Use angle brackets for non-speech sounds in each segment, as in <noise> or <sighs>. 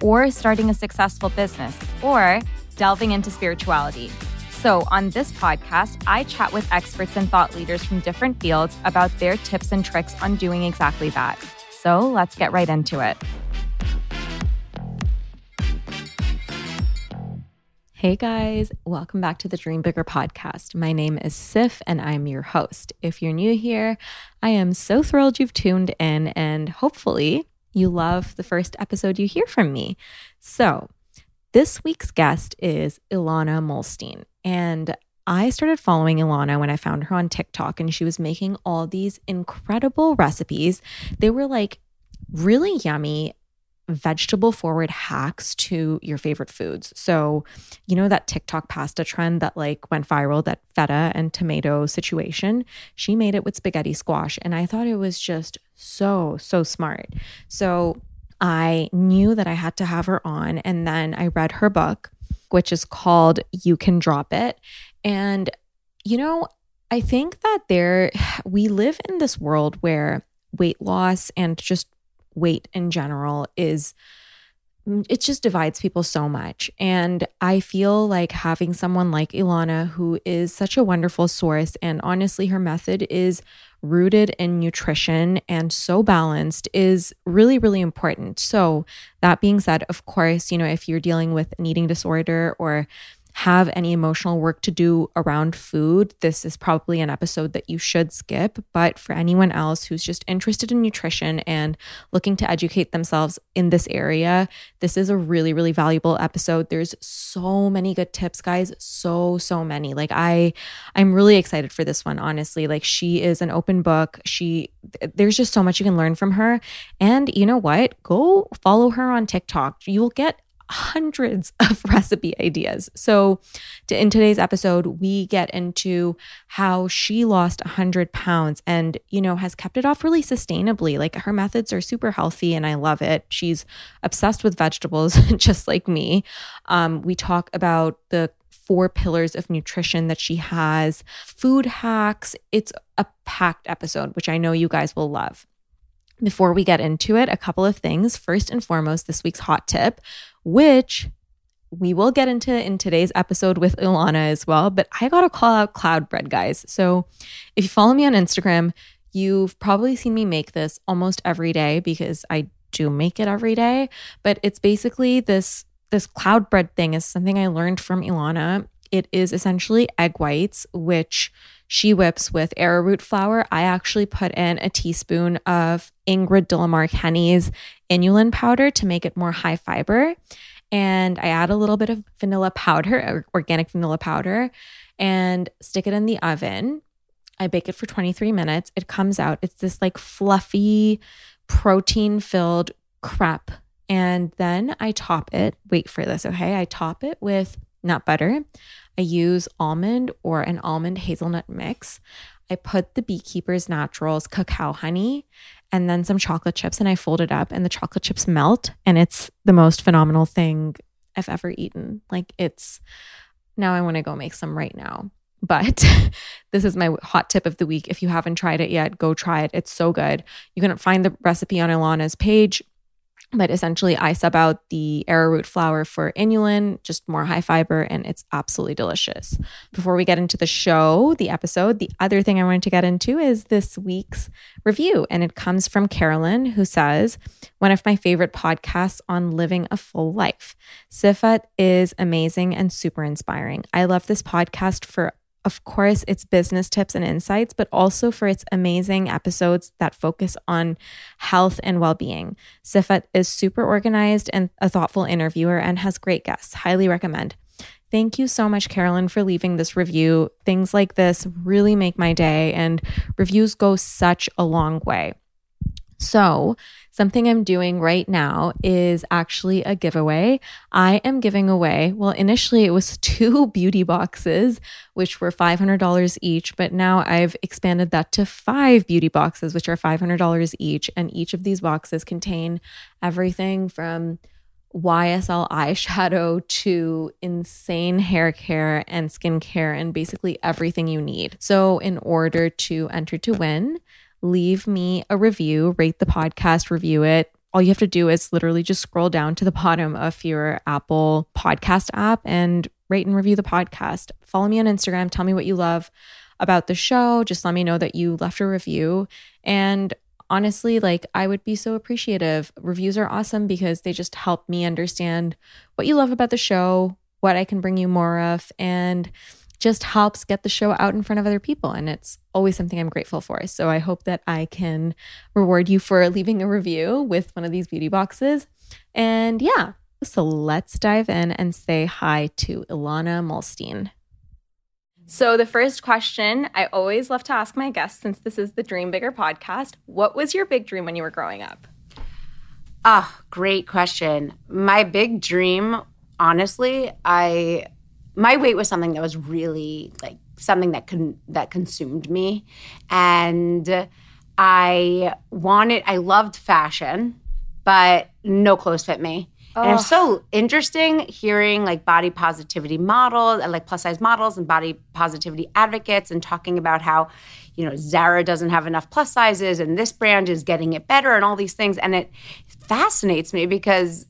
or starting a successful business, or delving into spirituality. So, on this podcast, I chat with experts and thought leaders from different fields about their tips and tricks on doing exactly that. So, let's get right into it. Hey guys, welcome back to the Dream Bigger podcast. My name is Sif and I'm your host. If you're new here, I am so thrilled you've tuned in and hopefully you love the first episode you hear from me. So, this week's guest is Ilana Muhlstein. And I started following Ilana when I found her on TikTok, and she was making all these incredible recipes. They were like really yummy vegetable forward hacks to your favorite foods. So, you know, that TikTok pasta trend that like went viral, that feta and tomato situation, she made it with spaghetti squash. And I thought it was just so, so smart. So I knew that I had to have her on. And then I read her book, which is called You Can Drop It. And, you know, I think that there, <sighs> we live in this world where weight loss and just weight in general is mm, it just divides people so much. And I feel like having someone like Ilana, who is such a wonderful source, and honestly, her method is rooted in nutrition and so balanced, is really, really important. So, that being said, of course, you know, if you're dealing with an eating disorder or have any emotional work to do around food, this is probably an episode that you should skip. But for anyone else who's just interested in nutrition and looking to educate themselves in this area, this is a really, really valuable episode. There's so many good tips, guys. So, so many. Like I I'm really excited for this one, honestly. Like she is an open book. She there's just so much you can learn from her. And you know what? Go follow her on TikTok. You'll get hundreds <laughs> of recipe ideas. So, to, in today's episode, we get into how she lost 100 pounds and, you know, has kept it off really sustainably. Like her methods are super healthy and I love it. She's obsessed with vegetables, <laughs> just like me. Um, we talk about the four pillars of nutrition that she has, food hacks. It's a packed episode, which I know you guys will love. Before we get into it, a couple of things. First and foremost, this week's hot tip, which we will get into in today's episode with Ilana as well. But I got to call out cloud bread, guys. So if you follow me on Instagram, you've probably seen me make this almost every day because I do make it every day. But it's basically this this cloud bread thing is something I learned from Ilana. It is essentially egg whites, which she whips with arrowroot flour. I actually put in a teaspoon of Ingrid DeLaMarque Henny's inulin powder to make it more high fiber. And I add a little bit of vanilla powder, organic vanilla powder, and stick it in the oven. I bake it for 23 minutes. It comes out. It's this like fluffy, protein filled crepe. And then I top it. Wait for this, okay? I top it with nut butter. I use almond or an almond hazelnut mix. I put the Beekeeper's Naturals cacao honey and then some chocolate chips and I fold it up and the chocolate chips melt and it's the most phenomenal thing I've ever eaten. Like it's now I want to go make some right now. But <laughs> this is my hot tip of the week. If you haven't tried it yet, go try it. It's so good. You can find the recipe on Ilana's page but essentially, I sub out the arrowroot flour for inulin, just more high fiber, and it's absolutely delicious. Before we get into the show, the episode, the other thing I wanted to get into is this week's review. And it comes from Carolyn, who says, One of my favorite podcasts on living a full life. Sifat is amazing and super inspiring. I love this podcast for of course, its business tips and insights, but also for its amazing episodes that focus on health and well being. Sifat is super organized and a thoughtful interviewer and has great guests. Highly recommend. Thank you so much, Carolyn, for leaving this review. Things like this really make my day, and reviews go such a long way. So, something I'm doing right now is actually a giveaway. I am giving away, well, initially it was <laughs> two beauty boxes, which were $500 each, but now I've expanded that to five beauty boxes, which are $500 each. And each of these boxes contain everything from YSL eyeshadow to insane hair care and skincare and basically everything you need. So, in order to enter to win, leave me a review, rate the podcast, review it. All you have to do is literally just scroll down to the bottom of your Apple podcast app and rate and review the podcast. Follow me on Instagram. Tell me what you love about the show. Just let me know that you left a review. And honestly, like I would be so appreciative. Reviews are awesome because they just help me understand what you love about the show, what I can bring you more of, and just helps get the show out in front of other people. And it's always something I'm grateful for. So I hope that I can reward you for leaving a review with one of these beauty boxes. And yeah, so let's dive in and say hi to Ilana Muhlstein. So, the first question I always love to ask my guests, since this is the Dream Bigger podcast, what was your big dream when you were growing up? Ah, oh, great question. My big dream, honestly, I my weight was something that was really like something that con- that consumed me. And i wanted i loved fashion but no clothes fit me. Oh. and it's so interesting hearing like body positivity models and like plus size models and body positivity advocates and talking about how you know zara doesn't have enough plus sizes and this brand is getting it better and all these things. And it fascinates me because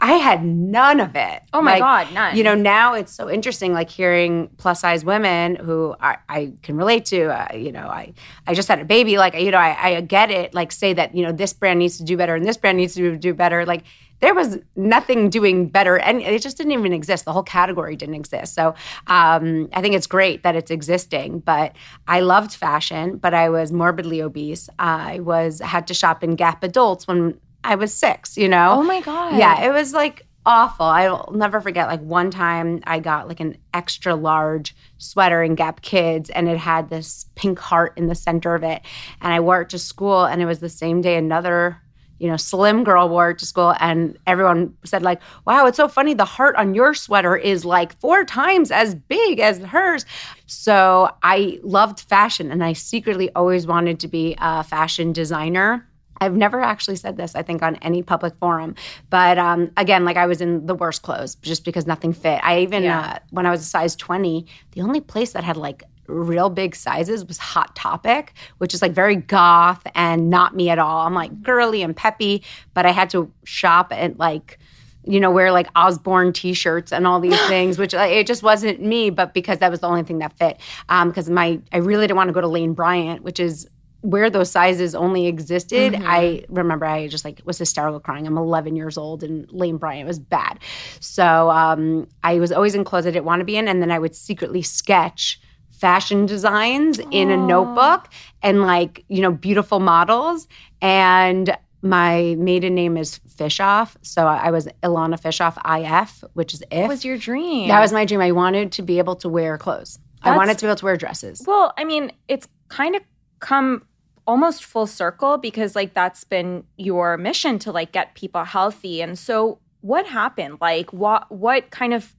I had none of it. Oh my like, God, none. You know, now it's so interesting, like hearing plus size women who I, I can relate to. Uh, you know, I I just had a baby. Like, you know, I, I get it. Like, say that you know this brand needs to do better and this brand needs to do better. Like, there was nothing doing better, and it just didn't even exist. The whole category didn't exist. So um, I think it's great that it's existing. But I loved fashion, but I was morbidly obese. I was had to shop in Gap Adults when I was six, you know? Oh my God. Yeah, it was like awful. I'll never forget like one time I got like an extra large sweater in Gap Kids and it had this pink heart in the center of it. And I wore it to school and it was the same day another you know, slim girl wore it to school, and everyone said, like, wow, it's so funny. The heart on your sweater is like four times as big as hers. So I loved fashion, and I secretly always wanted to be a fashion designer. I've never actually said this, I think, on any public forum. But um, again, like I was in the worst clothes just because nothing fit. I even, yeah. uh, when I was a size 20, the only place that had like real big sizes was Hot Topic, which is like very goth and not me at all. I'm like girly and peppy, but I had to shop at like, you know, wear like Osbourne t-shirts and all these <laughs> things, which like, it just wasn't me, but because that was the only thing that fit. Because um, my, I really didn't want to go to Lane Bryant, which is where those sizes only existed, mm-hmm. I remember I just like was hysterical crying. I'm 11 years old and Lane Bryant was bad. So um, I was always in clothes I didn't want to be in. And then I would secretly sketch fashion designs Aww. in a notebook and like, you know, beautiful models. And my maiden name is Fishoff. So I was Ilana Fishoff IF, which is if. What was your dream? That was my dream. I wanted to be able to wear clothes. That's, I wanted to be able to wear dresses. Well, I mean, it's kind of come almost full circle because like that's been your mission to like get people healthy and so what happened like what what kind of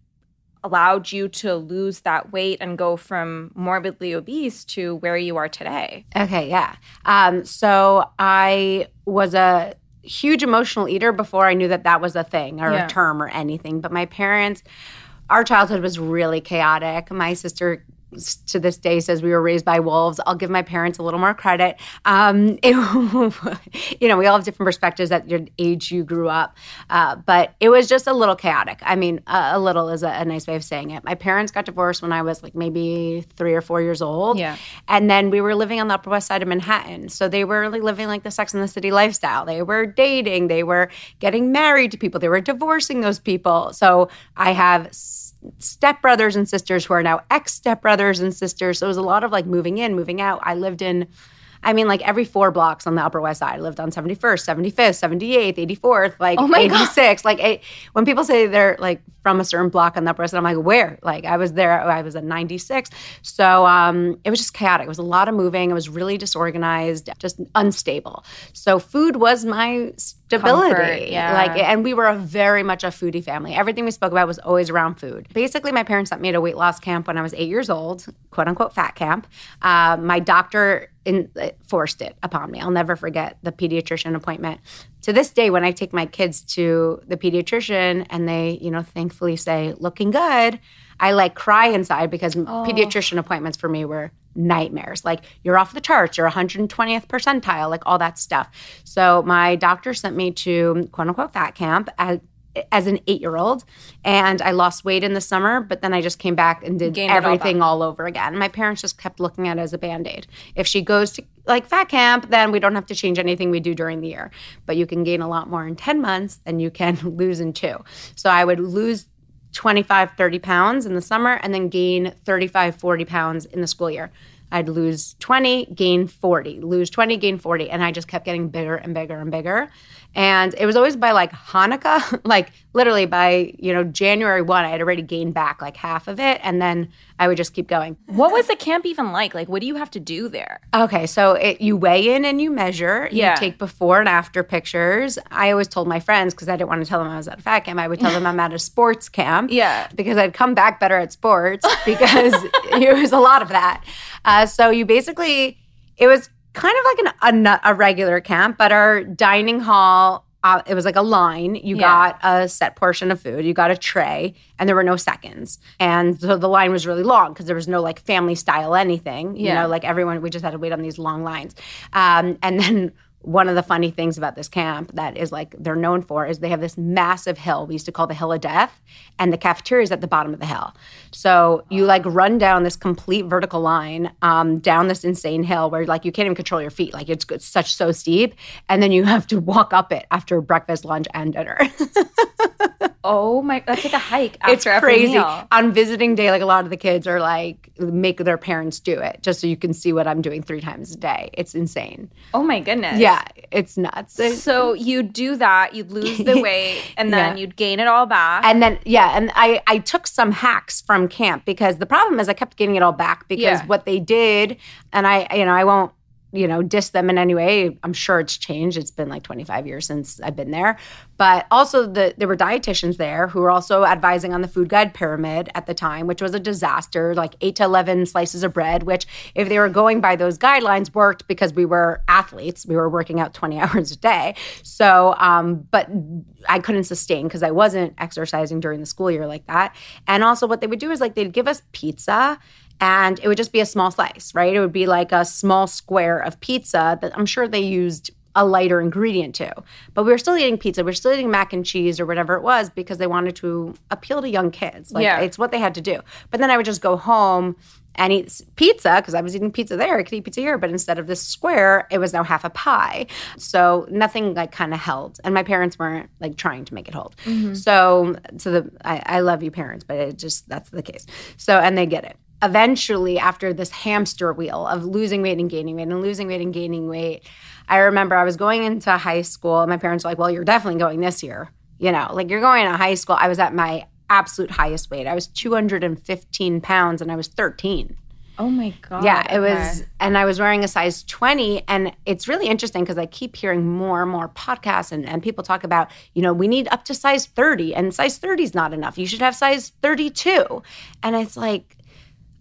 allowed you to lose that weight and go from morbidly obese to where you are today? Okay, yeah. Um, so I was a huge emotional eater before I knew that that was a thing or Yeah. a term or anything. But my parents, our childhood was really chaotic. My sister to this day says we were raised by wolves. I'll give my parents a little more credit. Um, <laughs> it, you know, we all have different perspectives at your age you grew up, uh, but it was just a little chaotic. I mean, a, a little is a, a nice way of saying it. My parents got divorced when I was like maybe three or four years old. Yeah. And then we were living on the Upper West Side of Manhattan. So they were like living like the Sex and the City lifestyle. They were dating, they were getting married to people, they were divorcing those people. So I have stepbrothers and sisters who are now ex stepbrothers and sisters. So it was a lot of like moving in, moving out. I lived in I mean, like every four blocks on the Upper West Side. I lived on 71st, 75th, 78th, 84th, like Oh my God. 86. Like it, when people say they're like from a certain block on the Upper West Side, I'm like, where? Like I was there, I was at 96. So um, it was just chaotic. It was a lot of moving. It was really disorganized, just unstable. So food was my stability. Comfort, yeah. Like, and we were a very much a foodie family. Everything we spoke about was always around food. Basically, my parents sent me to weight loss camp when I was eight years old, quote unquote fat camp. Uh, my doctor in, uh, forced it upon me. I'll never forget the pediatrician appointment. To this day, when I take my kids to the pediatrician and they, you know, thankfully say, looking good, I like cry inside because oh. pediatrician appointments for me were nightmares. Like you're off the charts, you're 120th percentile, like all that stuff. So my doctor sent me to quote unquote fat camp as, as an eight year old. And I lost weight in the summer, but then I just came back and did Gained it all everything all, over again. My parents just kept looking at it as a band aid. If she goes to like fat camp, then we don't have to change anything we do during the year. But you can gain a lot more in 10 months than you can <laughs> lose in two. So I would lose 25, 30 pounds in the summer and then gain 35, 40 pounds in the school year. I'd lose 20, gain 40, lose 20, gain 40. And I just kept getting bigger and bigger and bigger. And it was always by like Hanukkah, <laughs> like literally by, you know, January 1, I had already gained back like half of it. And then I would just keep going. What was the camp even like? Like, what do you have to do there? Okay, so it, you weigh in and you measure. Yeah. You take before and after pictures. I always told my friends because I didn't want to tell them I was at a fat camp. I would tell them I'm at a sports camp. <laughs> Yeah. Because I'd come back better at sports <laughs> because it was a lot of that. Uh, so you basically, it was kind of like an, a, a regular camp, but our dining hall. Uh, it was like a line. You Yeah. got a set portion of food. You got a tray, and there were no seconds. And so the line was really long because there was no like family style anything. You know, like everyone, we just had to wait on these long lines. Um, and then one of the funny things about this camp that is like they're known for is they have this massive hill we used to call the hill of death and the cafeteria is at the bottom of the hill. So you like run down this complete vertical line um, down this insane hill where like you can't even control your feet. Like it's, it's such so steep and then you <laughs> have to walk up it after breakfast lunch and dinner. <laughs> Oh my, that's like a hike it's crazy. on visiting day like a lot of the kids are like make their parents do it just so you can see what i'm doing three times a day. It's insane. Oh my goodness. yeah it's nuts So you do that, you'd lose the <laughs> weight, and then Yeah. you'd gain it all back. and then yeah and i i took some hacks from camp because the problem is i kept getting it all back because Yeah. what they did and i you know i won't you know diss them in any way. I'm sure it's changed. It's been like 25 years since i've been there. But also the there were dietitians there who were also advising on the food guide pyramid at the time which was a disaster like 8 to 11 slices of bread which if they were going by those guidelines worked because we were athletes. We were working out 20 <laughs> hours a day. So um but i couldn't sustain because i wasn't exercising during the school year like that. And also what they would do is like they'd give us pizza and it would just be a small slice, right? It would be like a small square of pizza that I'm sure they used a lighter ingredient to. But we were still eating pizza. We were still eating mac and cheese or whatever it was because they wanted to appeal to young kids. Like Yeah. it's what they had to do. But then I would just go home and eat pizza because I was eating pizza there. I could eat pizza here, but instead of this square, it was now half a pie. So nothing like kind of held. And my parents weren't like trying to make it hold. Mm-hmm. So so the I, I love you parents, but it just that's the case. So and they get it eventually after this hamster wheel of losing weight and gaining weight and losing weight and gaining weight i remember i was going into high school and my parents were like well you're definitely going this year you know like you're going to high school i was at my absolute highest weight i was 215 pounds and i was 13 Oh my god. Yeah, it was, and I was wearing a size 20. And it's really interesting because I keep hearing more and more podcasts and, and people talk about, you know, we need up to size 30, and size 30 is not enough. You should have size 32. And it's like,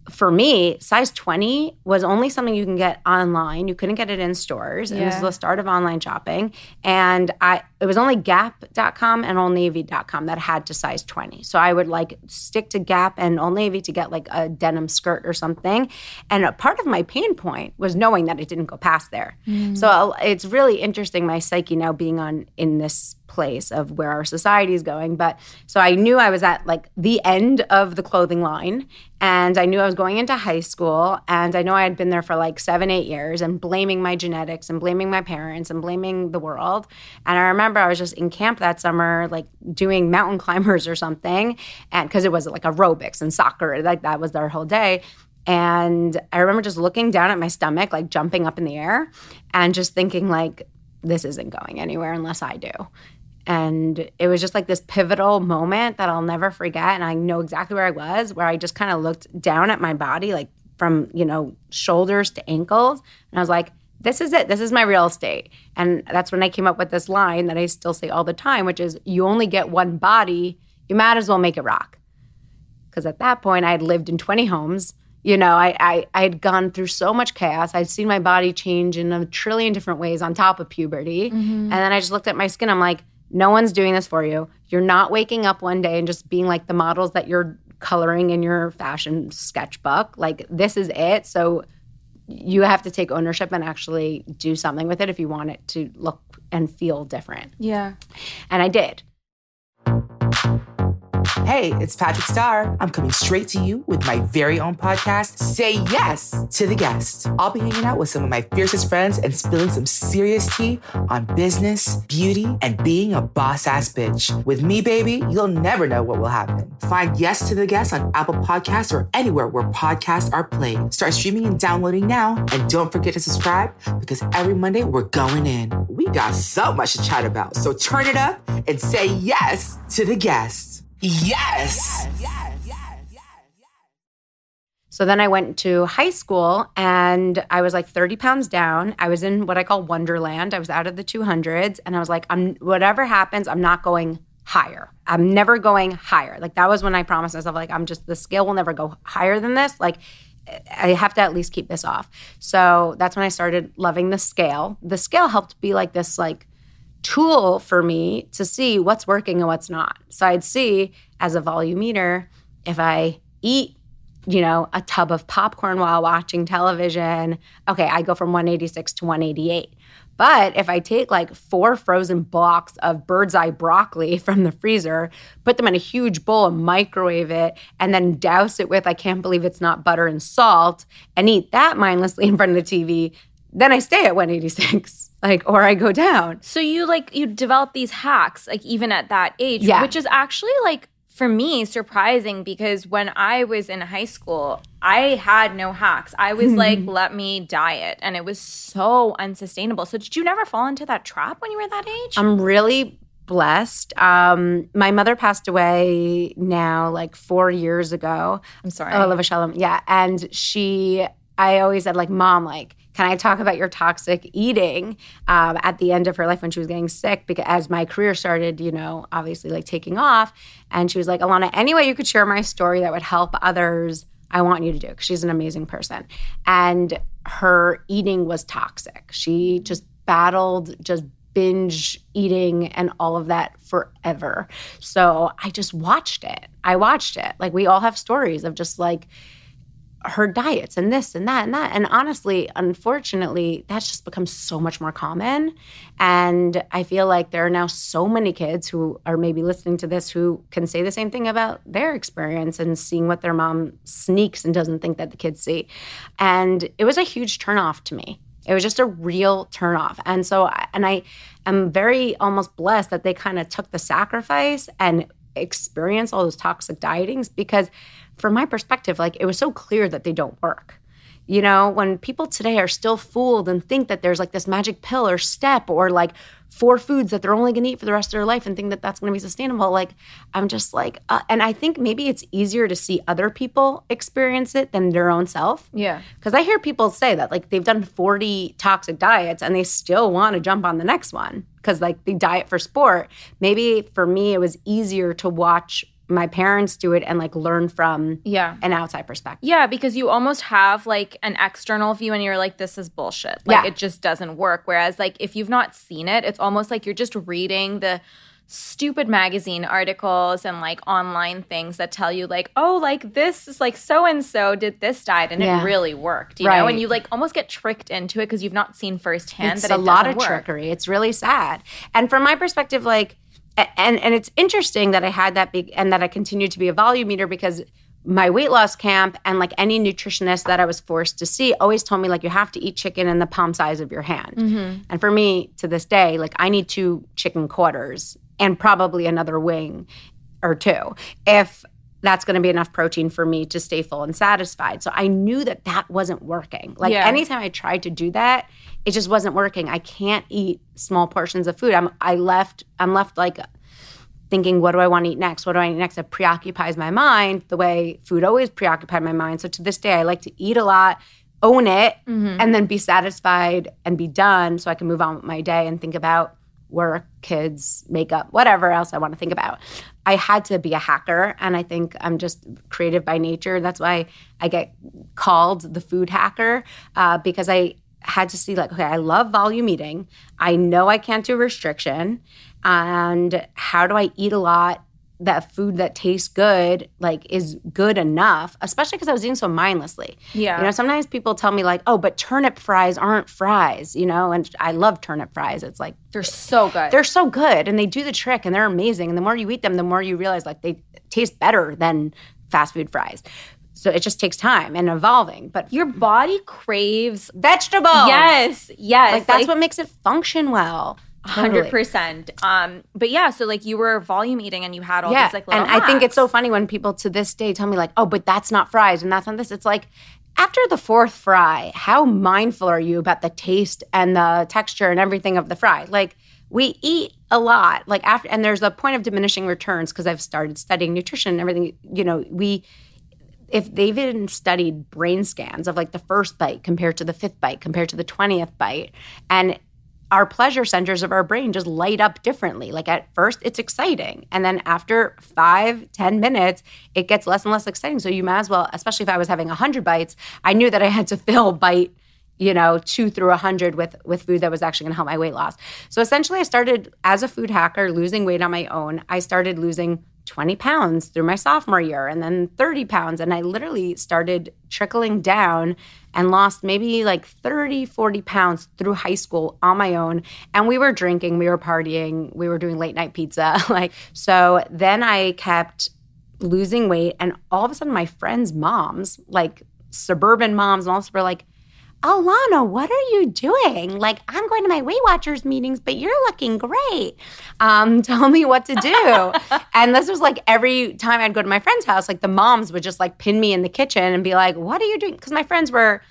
for me, size 20 was only something you can get online. You couldn't get it in stores. It was Yeah. the start of online shopping. And I it was only gap.com and Old Navy.com that had to size 20. So I would like stick to Gap and Old Navy to get like a denim skirt or something. And a part of my pain point was knowing that it didn't go past there. Mm. So uh, it's really interesting my psyche now being on in this place of where our society is going. But so I knew I was at like the end of the clothing line and I knew I was going into high school and I know I had been there for like seven, eight years and blaming my genetics and blaming my parents and blaming the world. And I remember I was just in camp that summer, like doing mountain <laughs> climbers or something. And because it was like aerobics and soccer, like that was their whole day. And I remember just looking down at my stomach, like jumping up in the air and just thinking like, this isn't going anywhere unless I do. And it was just like this pivotal moment that I'll never forget. And I know exactly where I was, where I just kind of looked down at my body, like from, you know, shoulders to ankles. And I was like, this is it. This is my real estate. And that's when I came up with this line that I still say all the time, which is you only get one body, you might as well make it rock. Because at that point, I had lived in 20 homes. You know, I, I, I had gone through so much chaos. I'd seen my body change in a trillion different ways on top of puberty. Mm-hmm. And then I just looked at my skin. I'm like, no one's doing this for you. You're not waking up one day and just being like the models that you're coloring in your fashion sketchbook. Like, this is it. So you have to take ownership and actually do something with it if you want it to look and feel different. Yeah. And I did. Hey, it's Patrick Starr. I'm coming straight to you with my very own podcast, Say Yes to the Guest. I'll be hanging out with some of my fiercest friends and spilling some serious tea on business, beauty, and being a boss ass bitch. With me, baby, you'll never know what will happen. Find Yes to the Guest on Apple Podcasts or anywhere where podcasts are played. Start streaming and downloading now. And don't forget to subscribe because every Monday we're going in. We got so much to chat about. So turn it up and say yes to the guest. Yes. So then I went to high school and I was like 30 pounds down. I was in what I call Wonderland. I was out of the 200s and I was like, I'm whatever happens, I'm not going higher. I'm never going higher. Like that was when I promised myself, like, I'm just, the scale will never go higher than this. Like, I have to at least keep this off. So that's when I started loving the scale. The scale helped be like this, like, tool for me to see what's working and what's not. So I'd see as a volume eater if I eat, you know, a tub of popcorn while watching television, okay, I go from 186 to 188. But if I take like four frozen blocks of Birds Eye broccoli <laughs> from the freezer, put them in a huge bowl and microwave it, and then douse it with, I can't believe it's not butter and salt, and eat that mindlessly <laughs> in front of the TV, then I stay at 186, <laughs> like, or I go down. So you like you develop these hacks like even at that age, Yeah. which is actually like for me surprising because when I was in high school, I had no hacks. I was <laughs> like, let me diet, and it was so unsustainable. So did you never fall into that trap when you were that age? I'm really blessed. Um, my mother passed away now like four years ago. I'm sorry. Oh, Olivia Shalom. Yeah. And she, I always said, like, mom, like, can I talk about your toxic eating um, at the end of her life when she was getting sick? Because as my career started, you know, obviously like taking off. And she was like, Alana, any way you could share my story that would help others, I want you to do because she's an amazing person. And her eating was toxic. She just battled just binge eating and all of that forever. So I just watched it. I watched it. Like we all have stories of just like her diets and this and that and that. And honestly, unfortunately, that's just become so much more common. And I feel like there are now so many kids who are maybe listening to this who can say the same thing about their experience and seeing what their mom sneaks and doesn't think that the kids see. And it was a huge turnoff to me. It was just a real turnoff. And so, and I am very almost blessed that they kind of took the sacrifice and experienced all those toxic dietings because, from my perspective, like it was so clear that they don't work. You know, when people today are still fooled and think that there's like this magic pill or step or like four foods that they're only going to eat for the rest of their life and think that that's going to be sustainable, like I'm just like, uh, and I think maybe it's easier to see other people experience it than their own self. Yeah. Because I hear people say that like they've done 40 toxic diets and they still want to jump on the next one because like the diet for sport. Maybe for me, it was easier to watch my parents do it and like learn from Yeah. an outside perspective. Yeah, because you almost have like an external view and you're like, this is bullshit. Like Yeah. it just doesn't work. Whereas like if you've not seen it, it's almost like you're just reading the stupid magazine articles and like online things that tell you like, oh, like this is like so and so did this diet and Yeah. it really worked. You know, and you like almost get tricked into it because you've not seen firsthand it's that a lot of work. trickery. It's really sad. And from my perspective, like, and and it's interesting that I had that big and that I continued to be a volume eater because my weight loss camp and like any nutritionist that I was forced to see always told me like you have to eat chicken in the palm size of your hand. Mm-hmm. And for me to this day, like I need two chicken quarters and probably another wing or two if that's going to be enough protein for me to stay full and satisfied. So I knew that that wasn't working. Like Yeah. anytime I tried to do that, it just wasn't working. I can't eat small portions of food. I'm I left I'm left like thinking what do I want to eat next? What do I eat next? It preoccupies my mind the way food always preoccupied my mind. So to this day I like to eat a lot, own it, and then be satisfied and be done so I can move on with my day and think about work, kids, makeup, whatever else I want to think about. I had to be a hacker, and I think I'm just creative by nature. That's why I get called the food hacker uh, because I had to see like, okay, I love volume eating. I know I can't do restriction, and how do I eat a lot? That food that tastes good, like, is good enough, especially because I was eating so mindlessly. Yeah. You know, sometimes people tell me, like, oh, but turnip fries aren't fries, you know, and I love turnip fries. It's like, They're so good. they're so good and they do the trick and they're amazing. And the more you eat them, the more you realize like they taste better than fast food fries. So it just takes time and evolving. But Your body craves vegetables, Yes, yes. like that's what makes it function well. Hundred Totally. percent. Um, but yeah, so like you were volume eating and you had all Yeah, these like little and I think it's so funny when people to this day tell me like, "Oh, but that's not fries and that's not this." It's like after the fourth fry, how mindful are you about the taste and the texture and everything of the fry? Like we eat a lot, like after, and there's a point of diminishing returns because I've started studying nutrition and everything. You know, we if they've even studied brain scans of like the first bite compared to the fifth bite compared to the 20th bite and our pleasure centers of our brain just light up differently. Like at first it's exciting and then after five ten minutes it gets less and less exciting. So you might as well especially if i was having 100 bites i knew that i had to <laughs> fill bite you know two through a 100 with with food that was actually going to help my weight loss. So essentially i started as a food hacker losing weight on my own. I started losing 20 pounds through my sophomore year and then 30 pounds and i literally started trickling down and lost maybe like 30 40 pounds through high school on my own. And we were drinking we were partying we were doing late night pizza <laughs> like so then i kept losing weight. And all of a sudden my friends moms like suburban moms and also were like oh lana what are you doing like i'm going to my weight watchers meetings but you're looking great um, <laughs> tell me what to do <laughs> and this was like every time i'd go to my friend's house like the moms would just like pin me in the kitchen and be like what are you doing because my friends were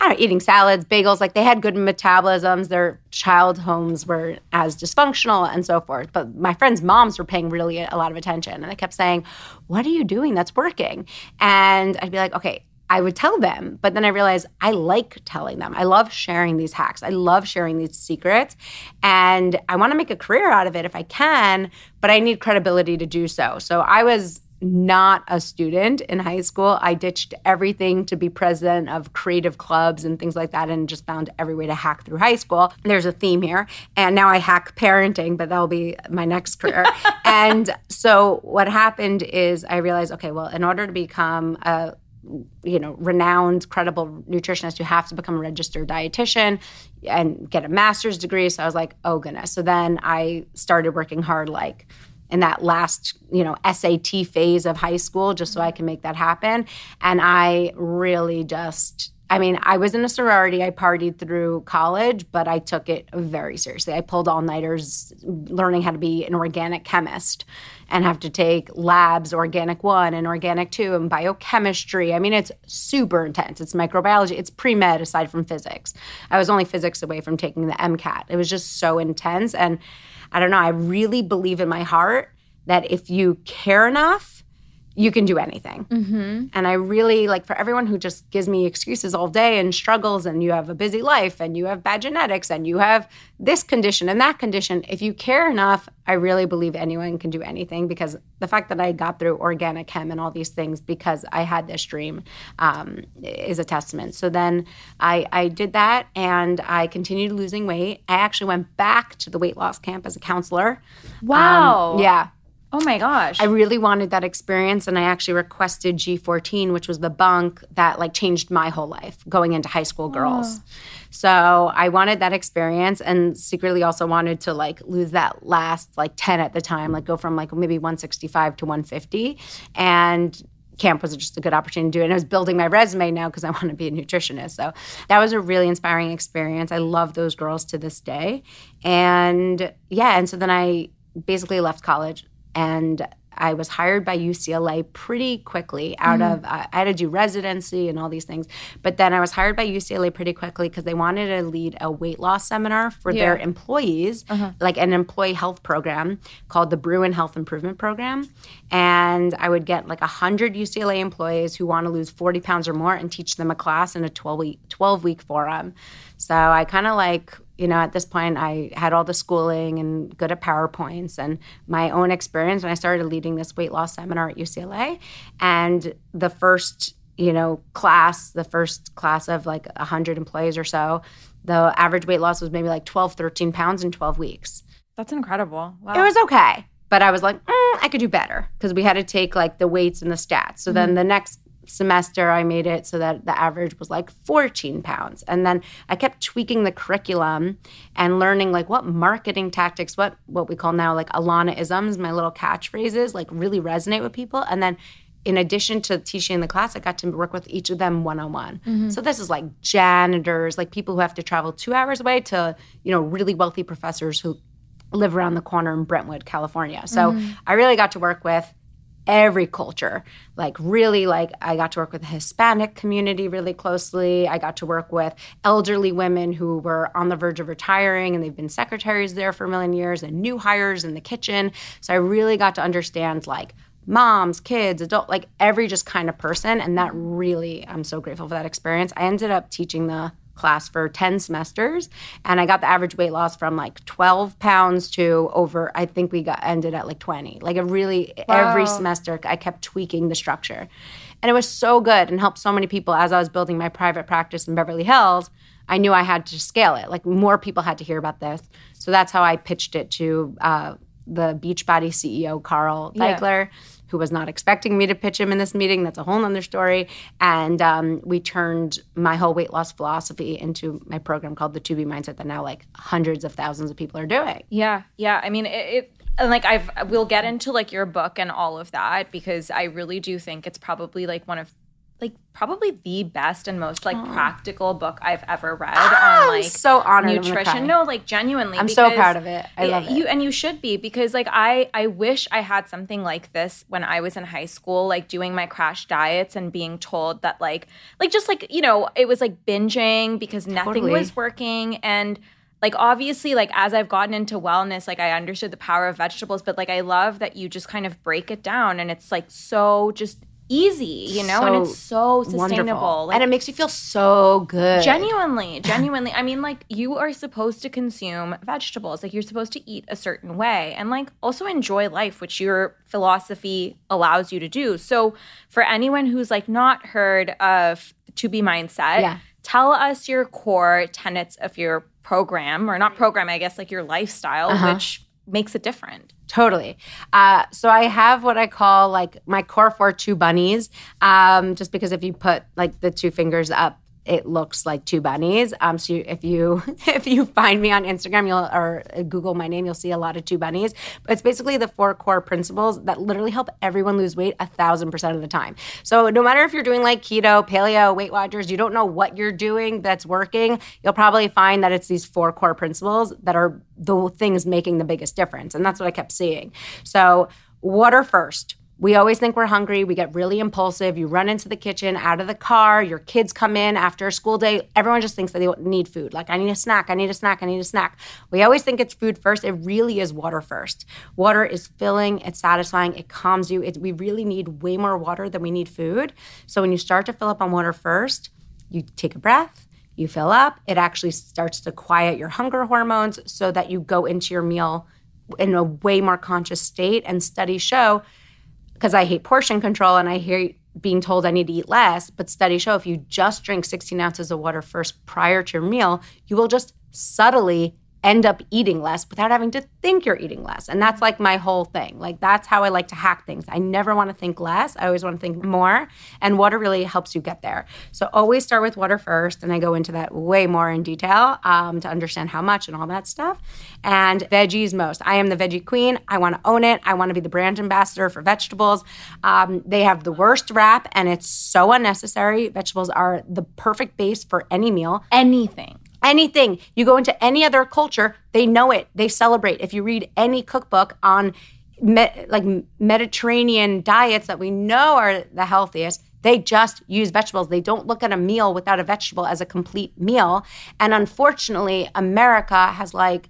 I don't know, eating salads, bagels, like they had good metabolisms. Their child homes were as dysfunctional and so forth. But my friends' moms were paying really a lot of attention. And they kept saying, What are you doing that's working? And I'd be like, Okay, I would tell them. But then I realized I like telling them. I love sharing these hacks. I love sharing these secrets. And I want to make a career out of it if I can, but I need credibility to do so. So I was not a student in high school. I ditched everything to be president of creative clubs and things like that and just found every way to hack through high school. There's a theme here. And now I hack parenting, but that'll be my next career. <laughs> and so what happened is I realized, okay, well, in order to become a you know renowned credible nutritionist you have to become a registered dietitian and get a master's degree. So i was like oh goodness. So then i started working hard like in that last you know SAT phase of high school just so I can make that happen. And I really just I mean, I was in a sorority. I partied through college, but I took it very seriously. I pulled all nighters learning how to be an organic chemist and have to take labs, organic one and organic two, and biochemistry. I mean, it's super intense. It's microbiology, it's pre med aside from physics. I was only physics away from taking the MCAT. It was just so intense. And I don't know, I really believe in my heart that if you care enough, you can do anything. Mm-hmm. And I really like for everyone who just gives me excuses all day and struggles, and you have a busy life, and you have bad genetics, and you have this condition and that condition. If you care enough, I really believe anyone can do anything because the fact that I got through organic chem and all these things because I had this dream um, is a testament. So then I, I did that and I continued losing weight. I actually went back to the weight loss camp as a counselor. Wow. Um, yeah. Oh my gosh. I really wanted that experience and I actually requested G14 which was the bunk that like changed my whole life going into high school girls. So I wanted that experience and secretly also wanted to like lose that last like 10 at the time like go from like maybe 165 to 150 and camp was just a good opportunity to do it. And I was building my resume now because I <laughs> want to be a nutritionist. So that was a really inspiring experience. I love those girls to this day. And yeah, and so then I basically left college and I was hired by UCLA pretty quickly out of, uh, I had to do residency and all these things. But then I was hired by UCLA pretty quickly because they wanted to lead a weight loss seminar for their employees, like an employee health program called the Bruin Health Improvement Program. And I would get like 100 UCLA employees who want to lose 40 pounds or more and teach them a class in a 12 week, 12 week forum. So I kind of like, you know, at this point, I had all the schooling and good at PowerPoints and my own experience when I started leading this weight loss seminar at UCLA. And the first, you know, class, the first class of like 100 employees or so, the average weight loss was maybe like 12, 13 pounds in 12 weeks. That's incredible. Wow. It was okay. But I was like, mm, I could do better because we had to take like the weights and the stats. So then the next semester, I made it so that the average was like 14 pounds. And then I kept tweaking the curriculum and learning like what marketing tactics, what what we call now like Alana isms, my little catchphrases, like really resonate with people. And then in addition to teaching the class, I got to work with each of them one on one. So this is like janitors, like people who have to travel two hours away to, you know, really wealthy professors who live around the corner in Brentwood, California. So mm-hmm. I really got to work with every culture. Like really like I got to work with the Hispanic community really closely. I got to work with elderly women who were on the verge of retiring and they've been secretaries there for a million years and new hires in the kitchen. So I really got to understand like moms, kids, adult, like every just kind of person and that really I'm so grateful for that experience. I ended up teaching the class for 10 semesters and i got the average weight loss from like 12 pounds to over i think we got ended at like 20 like a really every semester i kept tweaking the structure. And it was so good and helped so many people. As i was building my private practice in beverly hills i knew i had to scale it. Like more people had to hear about this. So that's how i pitched it to uh, the beachbody ceo carl daikeler who was not expecting me to pitch him in this meeting. That's a whole nother story. And um, we turned my whole weight loss philosophy into my program called the 2B Mindset that now like hundreds of thousands of people are doing. Yeah, yeah. I mean, it, it and like I've we'll get into like your book and all of that because I really do think it's probably like one of like probably the best and most like practical book I've ever read on ah, like I'm so honored. I'm gonna cry. nutrition. No, like genuinely. I'm so proud of it. I love it. You and you should be because like I I wish I had something like this when I was in high school, like doing my crash diets and being told that like like just like you know it was like binging because nothing Totally. was working and like obviously like as I've gotten into wellness, like I understood the power of vegetables, but like I love that you just kind of break it down and it's like so just easy, you know, and it's so sustainable. Like, and it makes you feel so good. Genuinely, <laughs> genuinely. I mean, like, you are supposed to consume vegetables. Like, you're supposed to eat a certain way and, like, also enjoy life, which your philosophy allows you to do. So, for anyone who's, like, not heard of 2B Mindset, Yeah. tell us your core tenets of your program, or not program, I guess, like your lifestyle, Uh-huh. which makes it different. Totally. Uh, so I have what I call like my core four two bunnies. Um, just because if you put like the two fingers up it looks like two bunnies. Um, so you, if you <laughs> if you find me on Instagram, you'll or Google my name, you'll see a lot of two bunnies. But it's basically the four core principles that literally help everyone lose weight a thousand percent of the time. So no matter if you're doing like keto, paleo, Weight Watchers, you don't know what you're doing that's working. You'll probably find that it's these four core principles that are the things making the biggest difference, and that's what I kept seeing. So water first we always think we're hungry. We get really impulsive. You run into the kitchen, out of the car. Your kids come in after a school day. Everyone just thinks that they need food. Like, I need a snack. I need a snack. I need a snack. We always think it's food first. It really is water first. Water is filling, it's satisfying, it calms you. It, we really need way more water than we need food. So, when you start to fill up on water first, you take a breath, you fill up. It actually starts to quiet your hunger hormones so that you go into your meal in a way more conscious state. And studies show because I hate portion control and I hate being told I need to eat less. But studies show if you just drink 16 ounces of water first prior to your meal, you will just subtly end up eating less without having to think you're eating less. And that's like my whole thing. Like that's how I like to hack things. I never want to think less. I always want to think more. And water really helps you get there. So always start with water first. And I go into that way more in detail um, to understand how much and all that stuff. And veggies most. I am the veggie queen. I want to own it. I want to be the brand ambassador for vegetables. Um, they have the worst rap and it's so unnecessary. Vegetables are the perfect base for any meal. Anything anything. You go into any other culture, they know it. They celebrate. If you read any cookbook on me- like Mediterranean diets that we know are the healthiest, they just use vegetables. They don't look at a meal without a vegetable as a complete meal. And unfortunately, America has like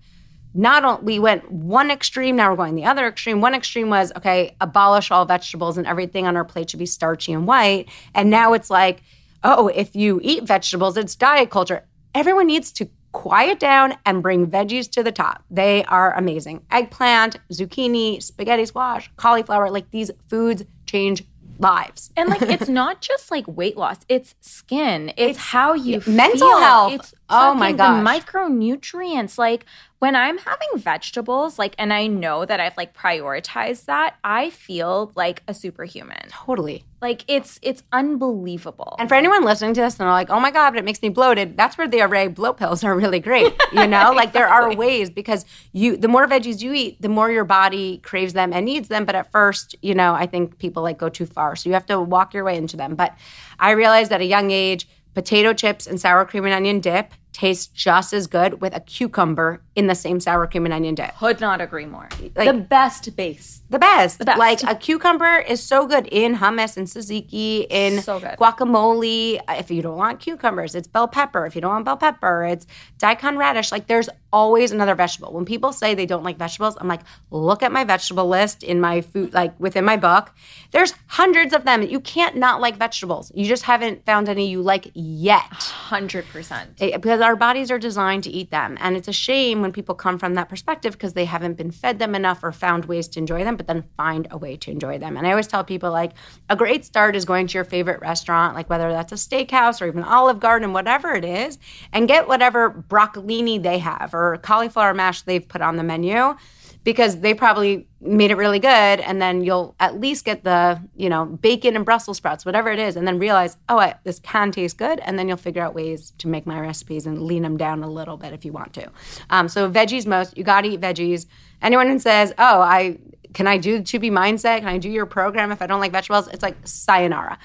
not only we went one extreme, now we're going the other extreme. One extreme was okay, abolish all vegetables and everything on our plate should be starchy and white. And now it's like, oh, if you eat vegetables, it's diet culture everyone needs to quiet down and bring veggies to the top. They are amazing. Eggplant, zucchini, spaghetti squash, cauliflower, like these foods change lives. And like <laughs> it's not just like weight loss, it's skin. It's, it's how you mental feel. health. It's oh my god. The micronutrients. Like when I'm having vegetables, like and I know that I've like prioritized that, I feel like a superhuman. Totally. Like it's it's unbelievable. And for anyone listening to this and they're like, oh my God, but it makes me bloated, that's where the Arrae bloat pills are really great. You <laughs> know? exactly. Like there are ways because you the more veggies you eat, the more your body craves them and needs them. But at first, you know, I think people like go too far. So you have to walk your way into them. But I realized at a young age, potato chips and sour cream and onion dip tastes just as good with a cucumber in the same sour cream and onion dip. Could not agree more. Like, the best base. The best. The best. Like a cucumber is so good in hummus and tzatziki, in so guacamole. If you don't want cucumbers, it's bell pepper. If you don't want bell pepper, it's daikon radish. Like there's always another vegetable. When people say they don't like vegetables, I'm like, look at my vegetable list in my food, like within my book. There's hundreds of them. You can't not like vegetables. You just haven't found any you like yet. Hundred percent. Eh, because our bodies are designed to eat them. And it's a shame when people come from that perspective because they haven't been fed them enough or found ways to enjoy them, but then find a way to enjoy them. And I always tell people like a great start is going to your favorite restaurant, like whether that's a steakhouse or even Olive Garden, whatever it is, and get whatever broccolini they have or cauliflower mash they've put on the menu because they probably made it really good and then you'll at least get the you know bacon and brussels sprouts whatever it is and then realize oh I, this can taste good and then you'll figure out ways to make my recipes and lean them down a little bit if you want to. Um, so veggies most you got to eat veggies. Anyone who says oh i can i do the 2b mindset? Can i do your program if i don't like vegetables? It's like sayonara.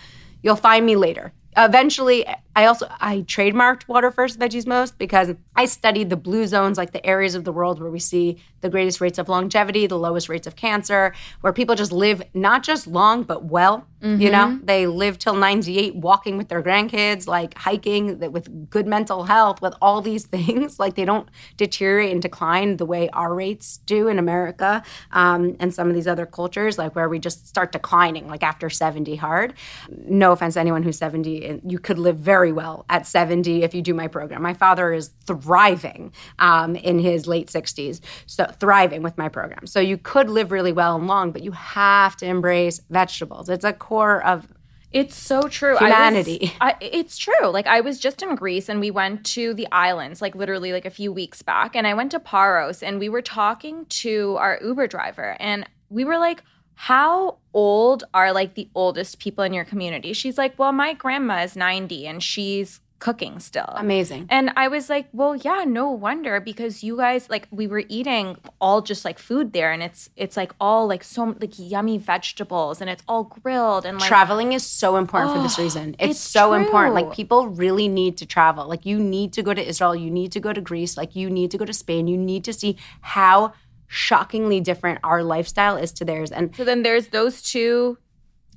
You'll find me later eventually i also i trademarked water first veggies most because i studied the blue zones like the areas of the world where we see the greatest rates of longevity the lowest rates of cancer where people just live not just long but well mm-hmm. you know they live till 98 walking with their grandkids like hiking with good mental health with all these <laughs> things like they don't deteriorate and decline the way our rates do in america um, and some of these other cultures like where we just start declining like after 70 hard no offense to anyone who's 70 and you could live very well at 70 if you do my program. My father is thriving um, in his late 60s, so thriving with my program. So you could live really well and long, but you have to embrace vegetables. It's a core of it's so true. Humanity. I was, I, it's true. Like I was just in Greece and we went to the islands, like literally like a few weeks back. And I went to Paros and we were talking to our Uber driver and we were like, how old are like the oldest people in your community? She's like, well, my grandma is 90 and she's cooking still. Amazing. And I was like, well, yeah, no wonder because you guys like we were eating all just like food there and it's it's like all like so like yummy vegetables and it's all grilled and like traveling is so important for this Oh, reason. It's, it's so important. Like people really need to travel. Like you need to go to Israel, you need to go to Greece, like you need to go to Spain. You need to see how shockingly different our lifestyle is to theirs. And so then there's those two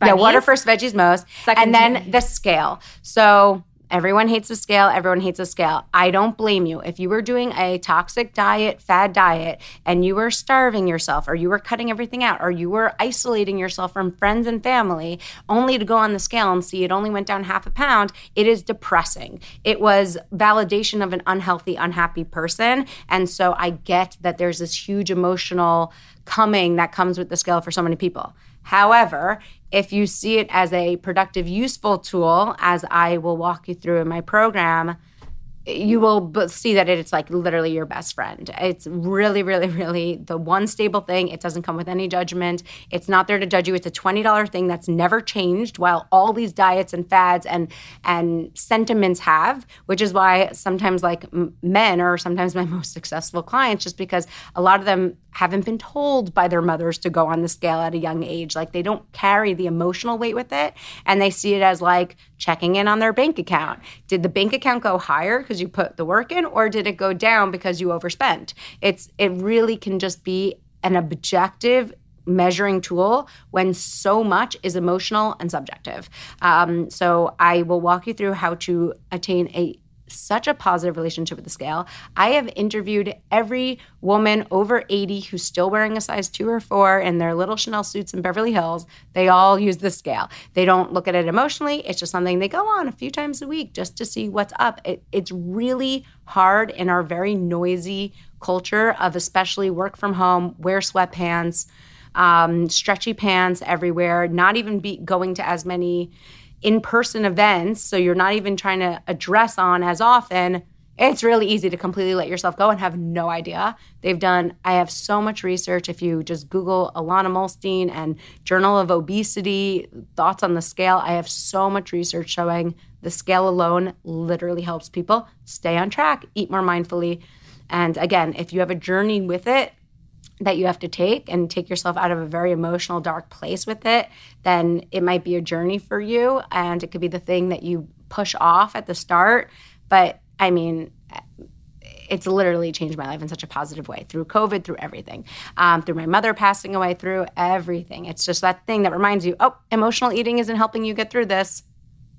yeah, water first, veggies most, Second and then the scale. So everyone hates the scale. Everyone hates the scale. I don't blame you. If you were doing a toxic diet, fad diet, and you were starving yourself, or you were cutting everything out, or you were isolating yourself from friends and family, only to go on the scale and see it only went down half a pound, it is depressing. It was validation of an unhealthy, unhappy person, and so I get that there's this huge emotional coming that comes with the scale for so many people. However, if you see it as a productive, useful tool, as I will walk you through in my program, you will see that it's like literally your best friend. It's really, really, really the one stable thing. It doesn't come with any judgment. It's not there to judge you. It's a twenty dollar thing that's never changed. While all these diets and fads and and sentiments have, which is why sometimes like men are sometimes my <laughs> most successful clients, just because a lot of them haven't been told by their mothers to go on the scale at a young age. Like they don't carry the emotional weight with it, and they see it as like checking in on their bank account. Did the bank account go higher because you put the work in, or did it go down because you overspent? It's it really can just be an objective measuring tool when so much is emotional and subjective. Um, so I will walk you through how to attain a such a positive relationship with the scale. I have interviewed every woman over 80 who's still wearing a size two or four in their little Chanel suits in Beverly Hills. They all use the scale. They don't look at it emotionally. It's just something they go on a few times a week just to see what's up. It, it's really hard in our very noisy culture of especially work from home, wear sweatpants, um, stretchy pants everywhere, not even be going to as many in-person events so you're not even trying to address on as often it's really easy to completely let yourself go and have no idea. They've done i have so much research. If you just google Ilana Muhlstein and journal of obesity thoughts on the scale i have so much research showing the scale alone literally helps people stay on track eat more mindfully. And again if you have a journey with it that you have to take and take yourself out of a very emotional, dark place with it, then it might be a journey for you. And it could be the thing that you push off at the start. But I mean, it's literally changed my life in such a positive way through COVID, through everything, um, through my mother passing away, through everything. It's just that thing that reminds you, oh, emotional eating isn't helping you get through this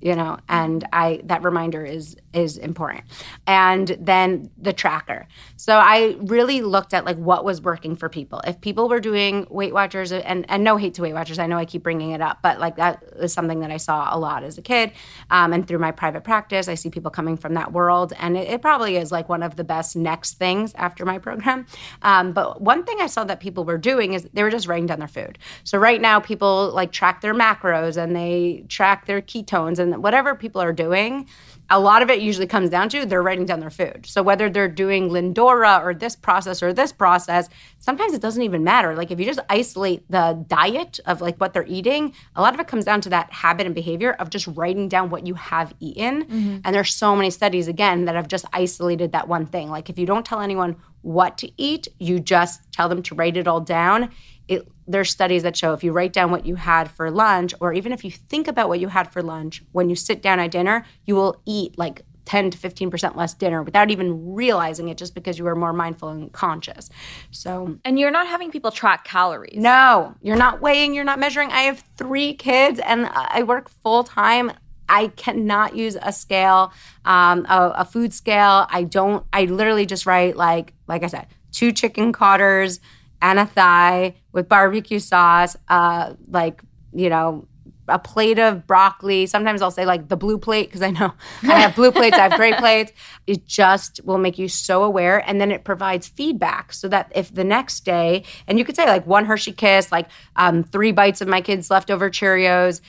you know and i that reminder is is important. And then the tracker. So i really looked at like what was working for people. If people were doing weight watchers and and no hate to weight watchers i know i keep bringing it up but like that is something that i saw a lot as a kid um, and through my private practice i see people coming from that world and it, it probably is like one of the best next things after my program. Um, but one thing i saw that people were doing is they were just writing down their food. So right now people like track their macros and they track their ketones and whatever people are doing, a lot of it usually comes down to they're writing down their food. So whether they're doing Lindora or this process or this process, sometimes it doesn't even matter. Like if you just isolate the diet of like what they're eating, a lot of it comes down to that habit and behavior of just writing down what you have eaten. Mm-hmm. And there's so many studies again that have just isolated that one thing. Like if you don't tell anyone what to eat, you just tell them to write it all down it, there's studies that show if you write down what you had for lunch, or even if you think about what you had for lunch, when you sit down at dinner, you will eat like 10 to 15% less dinner without even realizing it just because you are more mindful and conscious. So, And you're not having people track calories. no, you're not weighing, you're not measuring. I have three kids and I work full time. I cannot use a scale, um, a, a food scale. I don't, I literally just write like, like I said, two chicken cotters and a thigh with barbecue sauce, uh, like, you know, a plate of broccoli. Sometimes I'll say like the blue plate because I know <laughs> I have blue plates, I have gray <laughs> plates. It just will make you so aware. And then it provides feedback so that if the next day, and you could say like one Hershey kiss, like um, three bites of my kids' leftover Cheerios,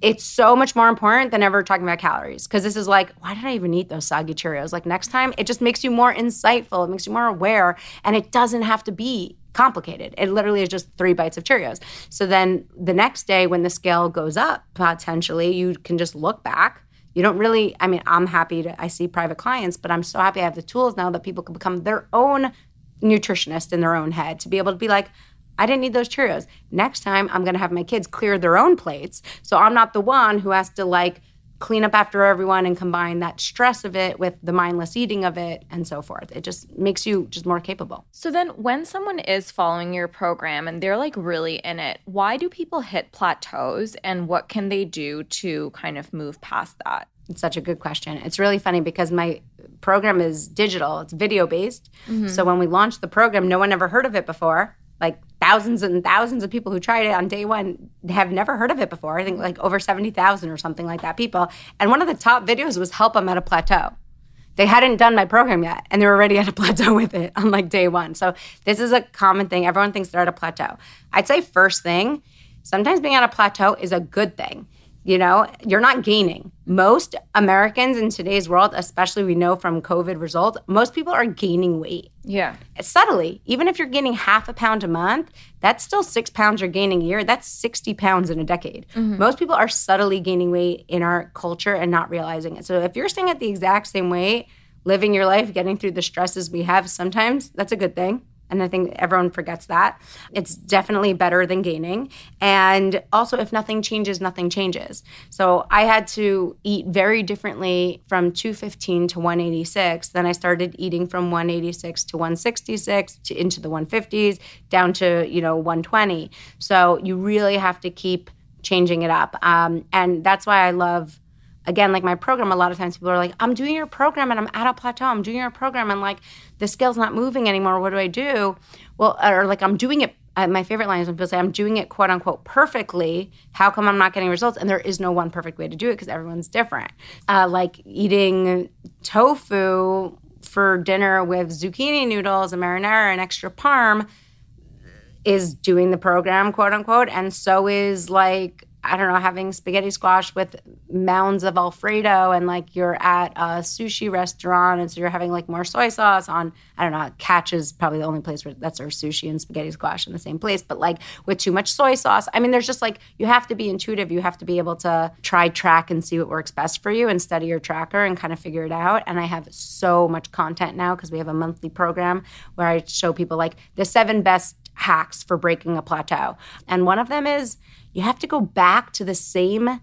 it's so much more important than ever talking about calories because this is like, why did I even eat those soggy Cheerios? Like next time, it just makes you more insightful. It makes you more aware, and it doesn't have to be complicated. It literally is just three bites of Cheerios. So then the next day, when the scale goes up, potentially, you can just look back. You don't really, I mean, I'm happy to, I see private clients, but I'm so happy I have the tools now that people can become their own nutritionist in their own head to be able to be like, I didn't need those Cheerios. Next time, I'm going to have my kids clear their own plates. So I'm not the one who has to like clean up after everyone and combine that stress of it with the mindless eating of it and so forth. It just makes you just more capable. So then when someone is following your program and they're like really in it, why do people hit plateaus and what can they do to kind of move past that? It's such a good question. It's really funny because my program is digital, it's video based. Mm-hmm. So when we launched the program, no one ever heard of it before. Like thousands and thousands of people who tried it on day one have never heard of it before. I think like over 70,000 or something like that people. And one of the top videos was help them at a plateau. They hadn't done my program yet and they were already at a <laughs> plateau with it on like day one. So this is a common thing. Everyone thinks they're at a plateau. I'd say first thing, sometimes being at a plateau is a good thing you know, you're not gaining. Most Americans in today's world, especially we know from COVID results, most people are gaining weight. Yeah. Subtly, even if you're gaining half a pound a month, that's still six pounds you're gaining a year. That's 60 pounds in a decade. Mm-hmm. Most people are subtly gaining weight in our culture and not realizing it. So if you're staying at the exact same weight, living your life, getting through the stresses we have, sometimes that's a good thing. And I think everyone forgets that. It's definitely better than gaining. And also, if nothing changes, nothing changes. So I had to eat very differently from 215 to 186. Then I started eating from 186 to 166 to into the 150s down to, you know, 120. So you really have to keep changing it up. Um, and that's why I love again, like my program, a lot of times people are like, I'm doing your program and I'm at a plateau. I'm doing your program and like the scale's not moving anymore. What do I do? Well, or like I'm doing it. Uh, my favorite line is when people say, I'm doing it quote unquote perfectly. How come I'm not getting results? And there is no one perfect way to do it because everyone's different. Uh, like eating tofu for dinner with zucchini noodles and marinara and extra parm is doing the program, quote unquote. And so is like I don't know, having spaghetti squash with mounds of Alfredo and like you're at a sushi restaurant and so you're having like more soy sauce on, I don't know, Catch is probably the only place where that serves sushi and spaghetti squash in the same place, but like with too much soy sauce. I mean, there's just like, you have to be intuitive. You have to be able to try, track, and see what works best for you and study your tracker and kind of figure it out. And I have so much content now because we have a monthly program where I show people like the seven best hacks for breaking a plateau. And one of them is, you have to go back to the same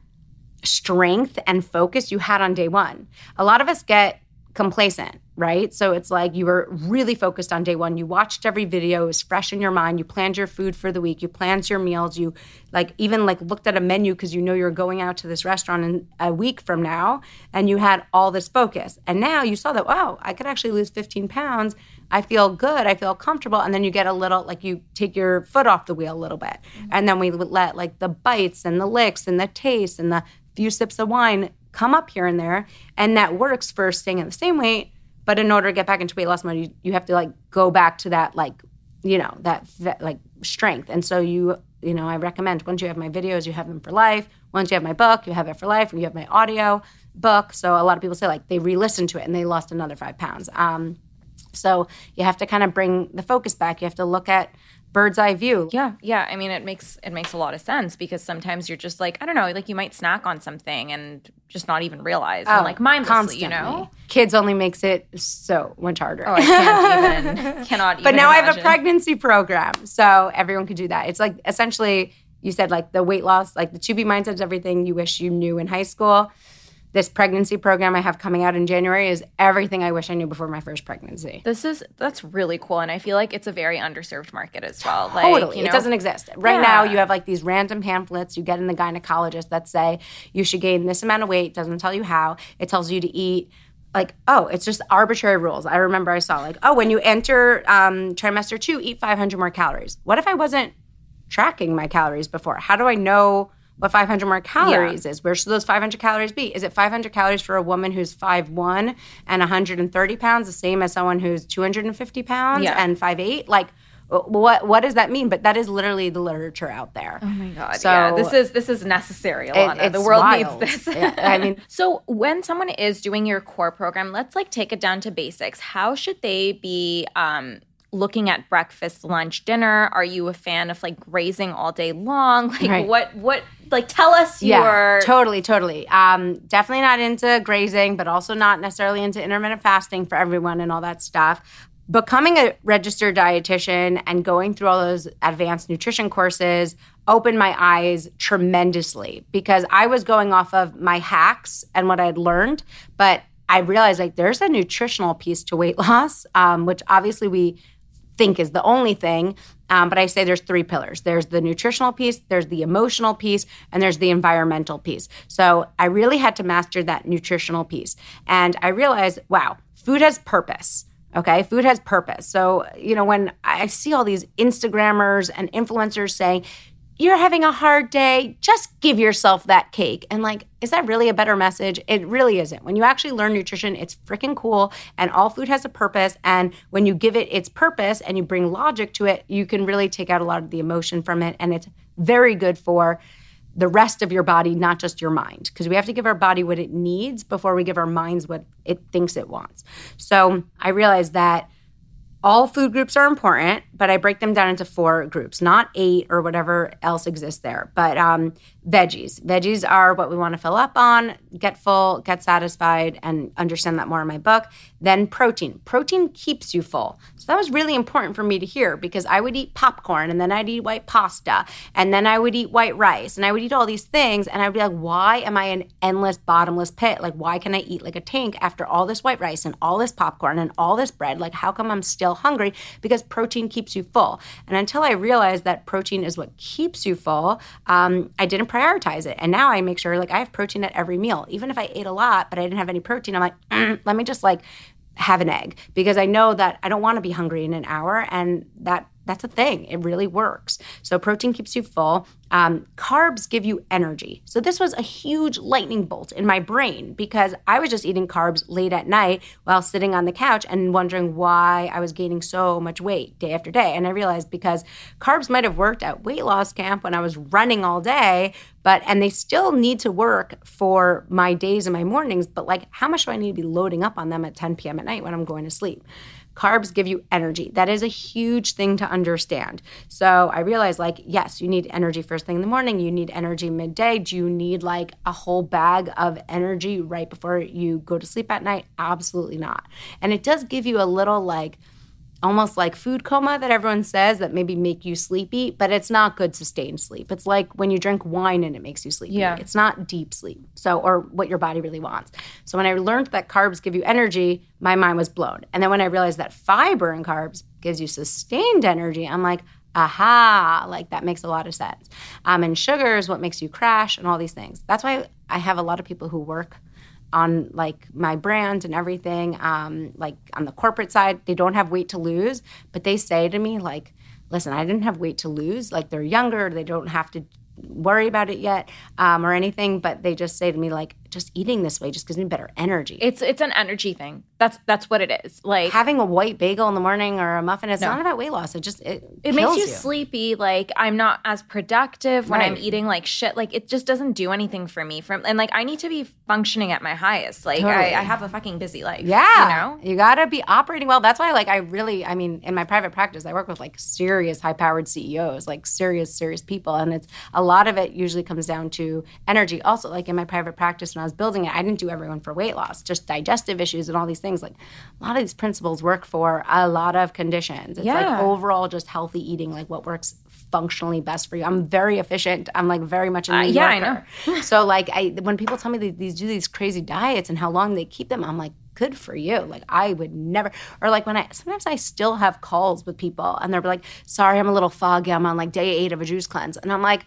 strength and focus you had on day one. A lot of us get complacent, right? So it's like you were really focused on day one. You watched every video, it was fresh in your mind. You planned your food for the week, you planned your meals, you like even like looked at a menu because you know you're going out to this restaurant in a week from now and you had all this focus. And now you saw that, wow, I could actually lose 15 pounds I feel good, I feel comfortable, and then you get a little like you take your foot off the wheel a little bit, mm-hmm. and then we let like the bites and the licks and the taste and the few sips of wine come up here and there, and that works for staying at the same weight. But in order to get back into weight loss mode, you, you have to like go back to that like you know that, that like strength, and so you you know I recommend once you have my videos, you have them for life. Once you have my book, you have it for life, and you have my audio book. So a lot of people say like they re listened to it and they lost another five pounds. Um, so you have to kind of bring the focus back. You have to look at bird's eye view. Yeah, yeah. I mean, it makes it makes a lot of sense because sometimes you're just like, I don't know, like you might snack on something and just not even realize, oh, and like mindlessly, constantly. you know. Kids only makes it so much harder. Oh, I can't <laughs> even, cannot. Even but now imagine. I have a pregnancy program, so everyone can do that. It's like essentially, you said like the weight loss, like the 2B mindset is everything you wish you knew in high school this pregnancy program I have coming out in January is everything I wish I knew before my first pregnancy. This is that's really cool, and I feel like it's a very underserved market as well. Like, totally, you know, it doesn't exist right yeah. now. You have like these random pamphlets you get in the gynecologist that say you should gain this amount of weight. Doesn't tell you how. It tells you to eat like oh it's just arbitrary rules i remember i saw like oh when you enter um, trimester two eat 500 more calories what if i wasn't tracking my calories before how do i know what 500 more calories yeah. is. Where should those 500 calories be? Is it 500 calories for a woman who's 5'1 and 130 pounds, the same as someone who's 250 pounds yeah. and 5'8? Like, what what does that mean? But that is literally the literature out there. Oh my god! So yeah, this is this is necessary, Ilana. It, the world wild. needs this. yeah, I mean, <laughs> so when someone is doing your core program, let's like take it down to basics. How should they be? Um, looking at breakfast, lunch, dinner? Are you a fan of like grazing all day long? <laughs> Like Right. what what like tell us Yeah, your totally, totally. Um, definitely not into grazing, but also not necessarily into intermittent fasting for everyone and all that stuff. Becoming a registered dietitian and going through all those advanced nutrition courses opened my eyes tremendously because I was going off of my hacks and what I'd learned, but I realized like there's a nutritional piece to weight loss, um, which obviously we think is the only thing. Um, but I say there's three pillars there's the nutritional piece, there's the emotional piece, and there's the environmental piece. So I really had to master that nutritional piece. And I realized, wow, food has purpose. Okay, food has purpose. So, you know, when I see all these Instagrammers and influencers saying, you're having a hard day, just give yourself that cake. And like, is that really a better message? It really isn't. When you actually learn nutrition, it's freaking cool and all food has a purpose. And when you give it its purpose and you bring logic to it, you can really take out a lot of the emotion from it. And it's very good for the rest of your body, not just your mind, because we have to give our body what it needs before we give our minds what it thinks it wants. So I realized that all food groups are important, but I break them down into four groups, not eight or whatever else exists there. But um, veggies. Veggies are what we want to fill up on, get full, get satisfied, and understand that more in my book. Then protein. Protein keeps you full. So that was really important for me to hear because I would eat popcorn and then I'd eat white pasta and then I would eat white rice and I would eat all these things and I'd be like, why am I an endless bottomless pit? Like, why can I eat like a tank after all this white rice and all this popcorn and all this bread? Like, how come I'm still hungry? Because protein keeps you full. And until I realized that protein is what keeps you full, um, I didn't prioritize it. And now I make sure like I have protein at every meal. Even if I ate a lot, but I didn't have any protein, I'm like, "Mm, let me just like have an egg because I know that I don't want to be hungry in an hour and that that's a thing. It really works. So protein keeps you full. Um, carbs give you energy. So this was a huge lightning bolt in my brain because I was just eating carbs late at night while sitting on the couch and wondering why I was gaining so much weight day after day. And I realized because carbs might have worked at weight loss camp when I was running all day, but and they still need to work for my days and my mornings. But like, how much do I need to be loading up on them at 10 p.m. at night when I'm going to sleep? Carbs give you energy. That is a huge thing to understand. So I realized, like, yes, you need energy first thing in the morning. You need energy midday. Do you need like a whole bag of energy right before you go to sleep at night? Absolutely not. And it does give you a little like, almost like food coma that everyone says that maybe make you sleepy, but it's not good sustained sleep. It's like when you drink wine and it makes you sleepy. Yeah. It's not deep sleep. So or what your body really wants. So when I learned that carbs give you energy, my mind was blown. And then when I realized that fiber and carbs gives you sustained energy, I'm like, aha, like that makes a lot of sense. Um, and sugar is what makes you crash and all these things. That's why I have a lot of people who work on like my brand and everything um, like on the corporate side they don't have weight to lose but they say to me like listen i didn't have weight to lose like they're younger they don't have to worry about it yet um, or anything but they just say to me like just eating this way just gives me better energy It's it's an energy thing. That's that's what it is. Like having a white bagel in the morning or a muffin it's No. not about weight loss it just it, it makes kills you, sleepy. Like I'm not as productive when I'm eating like shit. Like it just doesn't do anything for me. From and like I need to be functioning at my highest. Like Totally. I, I have a fucking busy life. Yeah. you know. You gotta be operating well. That's why, like, I really, I mean, in my private practice, I work with like serious high powered CEOs, like serious, serious people. And it's a lot of it usually comes down to energy. Also, like in my private practice, when I was building it, I didn't do everyone for weight loss, just digestive issues and all these things. Like, a lot of these principles work for a lot of conditions. It's like overall just healthy eating, like what works functionally best for you. I'm very efficient. I'm like very much a New Uh, yeah, I Yorker. <laughs> so like I when people tell me they, these do these crazy diets and how long they keep them, I'm like, good for you. Like I would never or like when I sometimes I still have calls with people and they're like, sorry, I'm a little foggy. I'm on like day eight of a juice cleanse. And I'm like,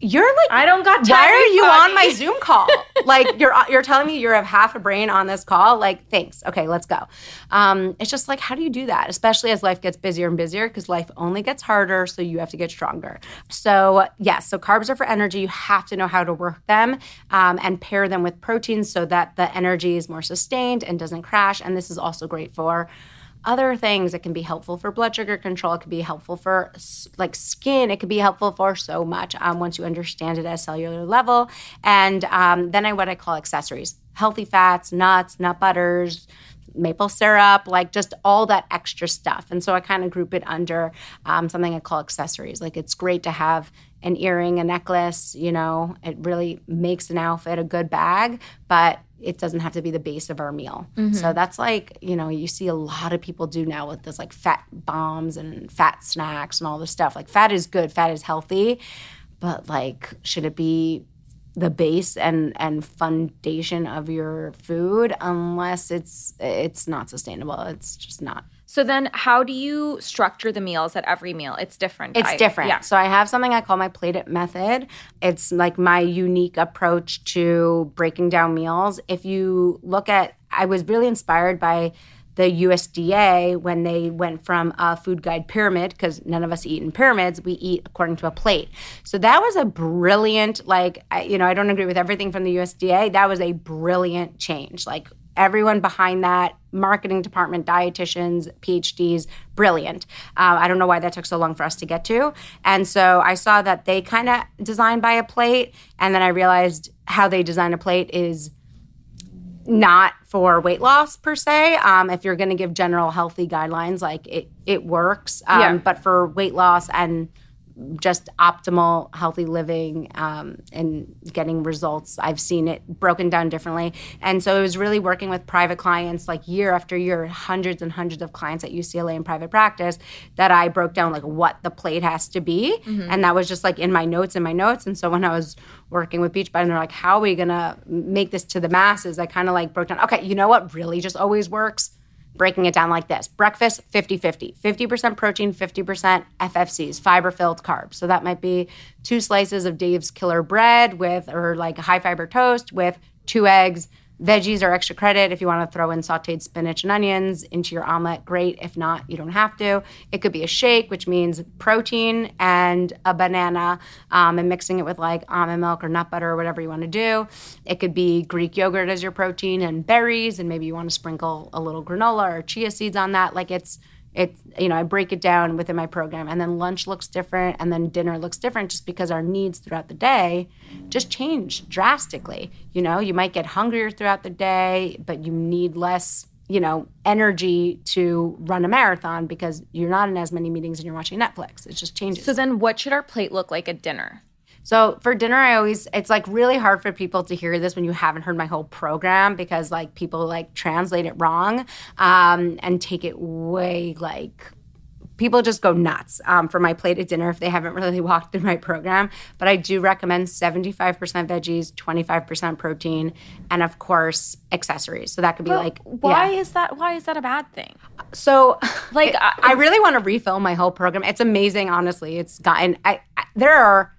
you're like I don't got why time are you on my Zoom call? <laughs> like you're you're telling me you have half a brain on this call? Like thanks. Okay, let's go. Um, it's just like how do you do that? Especially as life gets busier and busier because life only gets harder, so you have to get stronger. So yes, so carbs are for energy. You have to know how to work them um, and pair them with proteins so that the energy is more sustained and doesn't crash. And this is also great for other things. It can be helpful for blood sugar control. It can be helpful for like skin. It can be helpful for so much um, once you understand it at cellular level. And um, then I what I call accessories: healthy fats, nuts, nut butters. maple syrup, like just all that extra stuff. And so I kind of group it under um, something I call accessories. Like it's great to have an earring, a necklace, you know, it really makes an outfit a good bag, but it doesn't have to be the base of our meal. Mm-hmm. So that's like, you know, you see a lot of people do now with this like fat bombs and fat snacks and all this stuff. Like fat is good, fat is healthy, but like should it be the base and and foundation of your food unless it's it's not sustainable. It's just not. So then how do you structure the meals at every meal? It's different. It's I- different. Yeah. So I have something I call my plate it method. It's like my unique approach to breaking down meals. If you look at, I was really inspired by the USDA when they went from a food guide pyramid because none of us eat in pyramids we eat according to a plate so that was a brilliant like I, you know i don't agree with everything from the usda that was a brilliant change like everyone behind that marketing department dietitians phds brilliant uh, i don't know why that took so long for us to get to and so i saw that they kind of designed by a plate and then i realized how they design a plate is not for weight loss per se. Um, if you're going to give general healthy guidelines, like it, it works. Um, Yeah. But for weight loss and just optimal healthy living um, and getting results, I've seen it broken down differently. And so it was really working with private clients, like year after year, hundreds and hundreds of clients at UCLA in private practice, that I broke down like what the plate has to be. And that was just like in my notes, in my notes. And so when I was working with Beachbody, and they're like, how are we gonna make this to the masses? I kind of like broke down, okay, you know what really just always works? Breaking it down like this breakfast 50 50, 50% protein, 50% FFCs, fiber filled carbs. So that might be two slices of Dave's Killer bread with, or like high fiber toast with two eggs. Veggies are extra credit if you want to throw in sauteed spinach and onions into your omelet. Great. If not, you don't have to. It could be a shake, which means protein and a banana, um, and mixing it with like almond milk or nut butter or whatever you want to do. It could be Greek yogurt as your protein and berries, and maybe you want to sprinkle a little granola or chia seeds on that. Like it's it's you know i break it down within my program and then lunch looks different and then dinner looks different just because our needs throughout the day just change drastically. You know you might get hungrier throughout the day but you need less you know energy to run a marathon because you're not in as many meetings and you're watching netflix. It just changes. So then what should our plate look like at dinner? So for dinner, I always it's like really hard for people to hear this when you haven't heard my whole program because like people like translate it wrong um, and take it way like people just go nuts um, for my plate at dinner if they haven't really <laughs> walked through my program. But I do recommend 75% veggies, 25% protein, and of course accessories. So that could be like Why yeah. is that why is that a bad thing? So, Like, I, <laughs> I- I really want to refill my whole program. It's amazing, honestly. It's gotten. I, I there are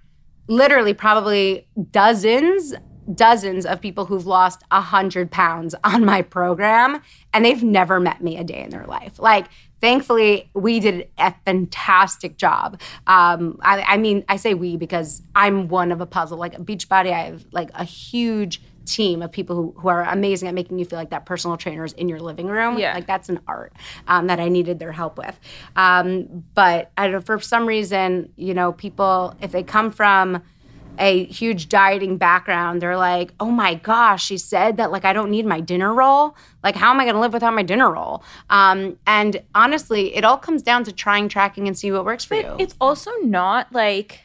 literally probably dozens, dozens of people who've lost a hundred pounds on my program, and they've never met me a day in their life. Like. Thankfully, we did a fantastic job. Um, I, I mean, I say we because I'm one of a puzzle. Like a Beachbody I have like a huge team of people who, who are amazing at making you feel like that personal trainer is in your living room. Yeah. Like that's an art um, that I needed their help with. Um, but I don't know, for some reason, you know, people, if they come from a huge dieting background, they're like, oh my gosh, she said that like I don't need my dinner roll. Like, how am I going to live without my dinner roll? Um, and honestly, it all comes down to trying, tracking, and see what works for you. It's also not like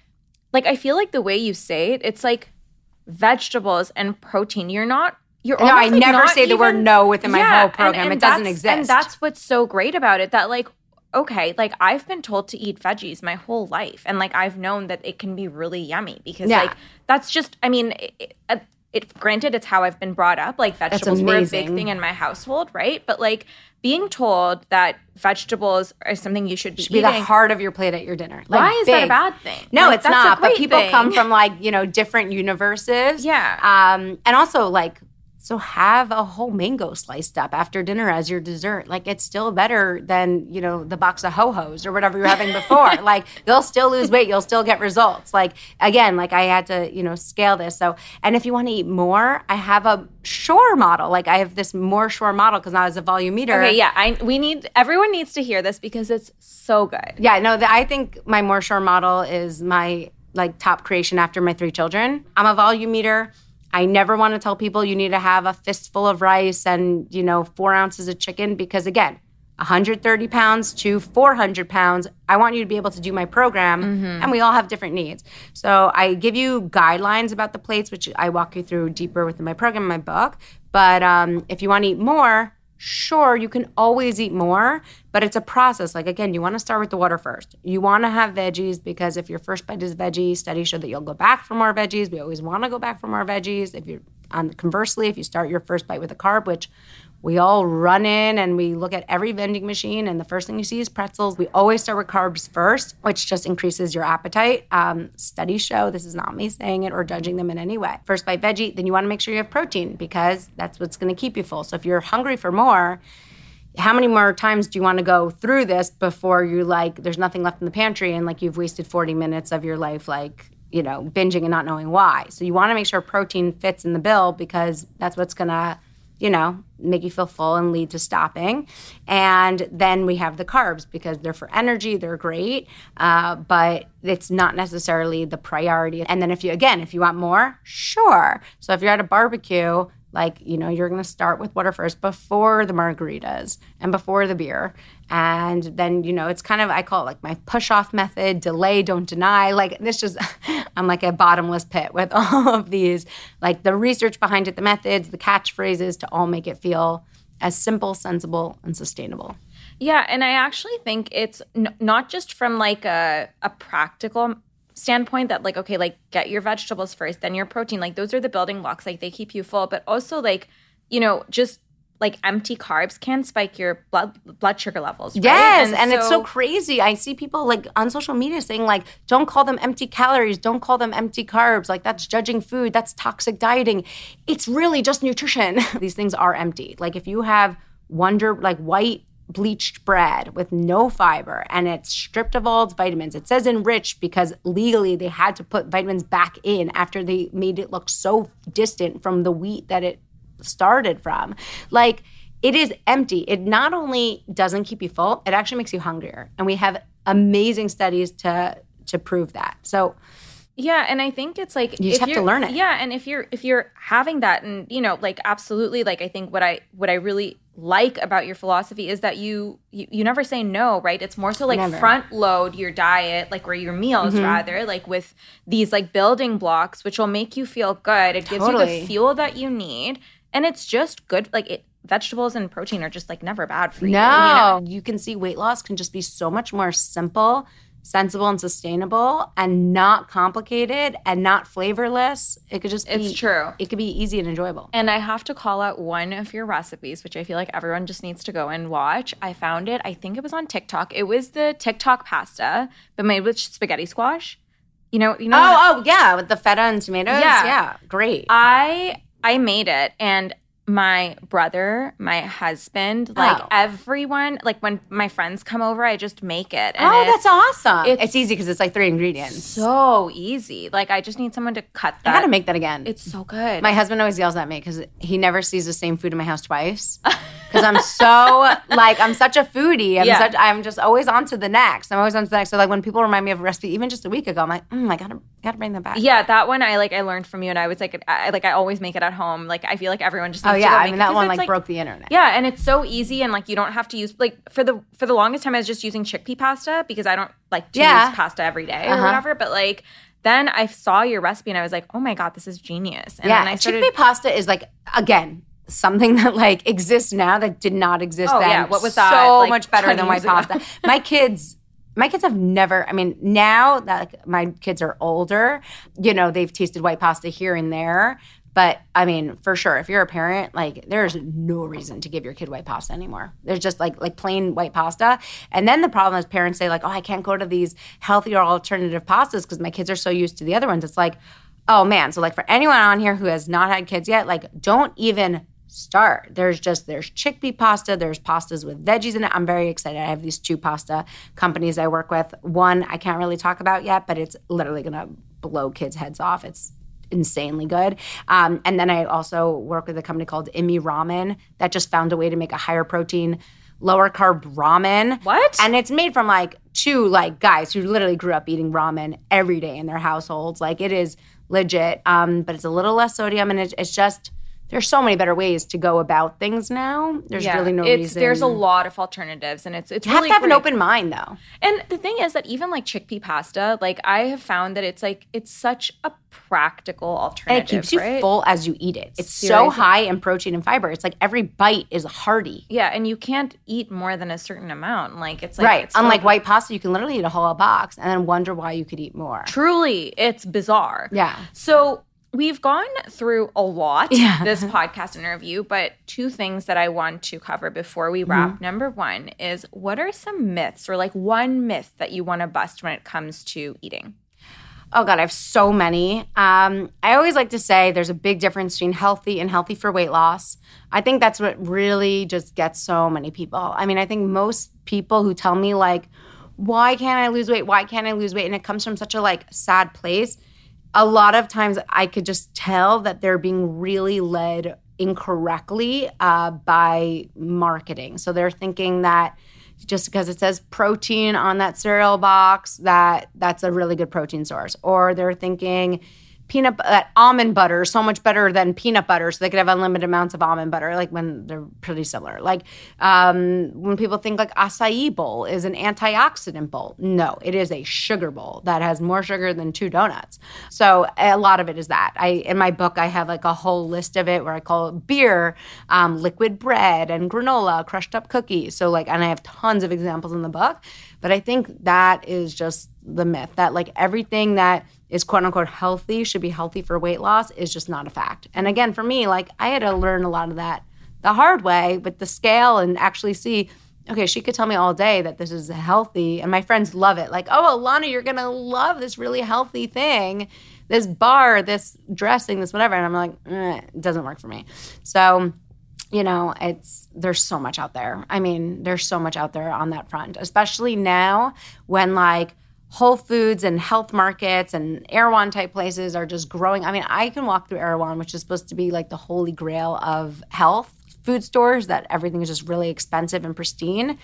like I feel like the way you say it, it's like vegetables and protein. You're not you're No, I never say the word no within my whole program. and It doesn't that's- And exist. that's what's so great about it that like okay, like I've been told to eat veggies my whole life and like I've known that it can be really yummy because Yeah. like that's just I mean it, it, it granted it's how I've been brought up like vegetables were a big thing in my household, right? But like being told that vegetables are something you should be should be the heart of your plate at your dinner. Like, Why is that a bad thing? No, Like, it's not. But people thing. come from like you know different universes. <laughs> Yeah. Um, and also like so have a whole mango sliced up after dinner as your dessert. Like it's still better than you know the box of ho hos or whatever you're having before. <laughs> like you'll still lose weight, you'll still get results. Like again, like I had to you know scale this. So and if you want to eat more, I have a Shore model. Like I have this more Shore model because now as a volume meter. Okay, yeah, I we need everyone needs to hear this because it's so good. Yeah, no, the, I think my more Shore model is my like top creation after my three children. I'm a volume meter. I never want to tell people you need to have a fistful of rice and, you know, four ounces of chicken because, again, 130 pounds to 400 pounds, I want you to be able to do my program. Mm-hmm. And we all have different needs. So I give you guidelines about the plates, which I walk you through deeper within my program, my book. But um, if you want to eat more, sure, you can always eat more, but it's a process. Like, again, you want to start with the water first. You want to have veggies because if your first bite is veggie, studies show that you'll go back for more veggies. We always want to go back for more veggies. If you're on conversely, if you start your first bite with a carb, which we all run in and we look at every vending machine, and the first thing you see is pretzels. We always start with carbs first, which just increases your appetite. Um, studies show this is not me saying it or judging them in any way. First bite veggie, then you want to make sure you have protein because that's what's going to keep you full. So if you're hungry for more, how many more times do you want to go through this before you're like, there's nothing left in the pantry and like you've wasted 40 minutes of your life, like, you know, binging and not knowing why? So you want to make sure protein fits in the bill because that's what's going to you know, make you feel full and lead to stopping. And then we have the carbs because they're for energy, they're great, uh, but it's not necessarily the priority. And then if you, again, if you want more, sure. So if you're at a barbecue, like, you know, you're going to start with water first before the margaritas and before the beer. And then, you know, it's kind of, I call it like my push off method delay, don't deny. Like, this just, <laughs> I'm like a bottomless pit with <laughs> all of these, like the research behind it, the methods, the catchphrases to all make it feel as simple, sensible, and sustainable. Yeah, and I actually think it's n- not just from like a a practical standpoint that like okay, like get your vegetables first, then your protein. Like those are the building blocks. Like they keep you full, but also like you know just like empty carbs can spike your blood blood sugar levels. Right? Yes, and, it's so crazy. I see people like on social media saying like, "Don't call them empty calories. Don't call them empty carbs. Like that's judging food. That's toxic dieting. It's really just nutrition. <laughs> These things are empty. Like if you have wonder like white bleached bread with no fiber and it's stripped of all its vitamins. It says enriched because legally they had to put vitamins back in after they made it look so distant from the wheat that it started from. Like it is empty. It not only doesn't keep you full, it actually makes you hungrier. And we have amazing studies to to prove that. So yeah, and I think it's like you just have to learn it. Yeah, and if you're if you're having that, and you know, like absolutely, like I think what I what I really like about your philosophy is that you you, you never say no, right? It's more so like Never. front load your diet, like or your meals Mm-hmm. rather, like with these like building blocks, which will make you feel good. It gives you the fuel that you need, and it's just good. Like it, vegetables and protein are just like never bad for you. No, you know? you can see weight loss can just be so much more simple, sensible, and sustainable, and not complicated and not flavorless. It could just be, It's true. It could be easy and enjoyable. And I have to call out one of your recipes, which I feel like everyone just needs to go and watch. I found it, I think it was on TikTok. It was the TikTok pasta, but made with spaghetti squash. You know, you know. Oh, oh yeah, with the feta and tomatoes. Yeah. yeah, great. I I made it and my brother, my husband, like Oh. everyone, like when my friends come over, I just make it. Oh, that's awesome. it's- It's, easy because it's like three ingredients. so easy. Like I just need someone to cut that. I gotta make that again. it's so good. My husband always yells at me because he never sees the same food in my house twice. <laughs> Because I'm so like I'm such a foodie. I'm Yeah. such I'm just always on to the next. I'm always on to the next. So like when people remind me of a recipe, even just a week ago, I'm like, mm, I gotta gotta bring that back. yeah, that one I like. I learned from you, and I was like, I like I always make it at home. Like I feel like everyone just. Oh yeah, I mean that one it's, like, broke the internet. Yeah, and it's so easy, and like you don't have to use like for the for the longest time I was just using chickpea pasta because I don't like to Yeah. use pasta every day or Uh-huh. whatever. But like then I saw your recipe and I was like, oh my god, this is genius. And yeah, then I started. chickpea pasta is like again something <laughs> that like exists now that did not exist Oh, then. yeah, what was that, So like, much better than white pasta. My kids. My kids have never, I mean, now that like, my kids are older, you know, they've tasted white pasta here and there. But I mean, for sure, if you're a parent, like there's no reason to give your kid white pasta anymore. There's just like like plain white pasta. And then the problem is parents say like, "Oh, I can't go to these healthier alternative pastas because my kids are so used to the other ones." It's like, "Oh man." So like for anyone on here who has not had kids yet, like don't even start. There's just there's chickpea pasta, there's pastas with veggies in it. I'm very excited. I have these two pasta companies I work with. One I can't really talk about yet, but it's literally going to blow kids' heads off. It's insanely good. Um, and then I also work with a company called immi Ramen that just found a way to make a higher protein lower carb ramen. What? And it's made from like two like guys who literally grew up eating ramen every day in their households. Like it is legit, um, but it's a little less sodium, and it, it's just there's so many better ways to go about things now. There's really no it's, reason. There's a lot of alternatives, and it's it's You have really to have an open mind, though. And the thing is that even like chickpea pasta, like I have found that it's like it's such a practical alternative. And it keeps you right? full as you eat it. It's so high in protein and fiber. It's like every bite is hearty. Yeah, and you can't eat more than a certain amount. Like it's like right. it's Unlike white pasta, you can literally eat a whole box and then wonder why you could eat more. Truly, it's bizarre. Yeah. So we've gone through a lot Yeah. <laughs> this podcast interview, but two things that I want to cover before we wrap. Mm-hmm. Number one is what are some myths or like one myth that you want to bust when it comes to eating? Oh God, I have so many. Um, I always like to say there's a big difference between healthy and healthy for weight loss. I think that's what really just gets so many people. I mean, I think most people who tell me like, why can't I lose weight? Why can't I lose weight? And it comes from such a like sad place. A lot of times I could just tell that they're being really led incorrectly uh, by marketing. So they're thinking that just because it says protein on that cereal box that that's a really good protein source or they're thinking peanut that almond butter so much better than peanut butter so they could have unlimited amounts of almond butter like when they're pretty similar. Like um, when people think like acai bowl is an antioxidant bowl no it is a sugar bowl that has more sugar than two donuts. So a lot of it is that. I in my book i have like a whole list of it where i call it beer um, liquid bread and granola crushed up cookies. So like and i have tons of examples in the book but i think that is just the myth that like everything that is quote unquote healthy should be healthy for weight loss is just not a fact. And again, for me, like I had to learn a lot of that the hard way with the scale and actually see, okay, she could tell me all day that this is healthy. And my friends love it. Like, oh, Ilana, you're going to love this really healthy thing, this bar, this dressing, this whatever. And I'm like, eh, it doesn't work for me. So, you know, it's there's so much out there. I mean, there's so much out there on that front, especially now when like Whole Foods and health markets and Erewhon type places are just growing. I mean, I can walk through Erewhon, which is supposed to be like the holy grail of health food stores that everything is just really expensive and pristine.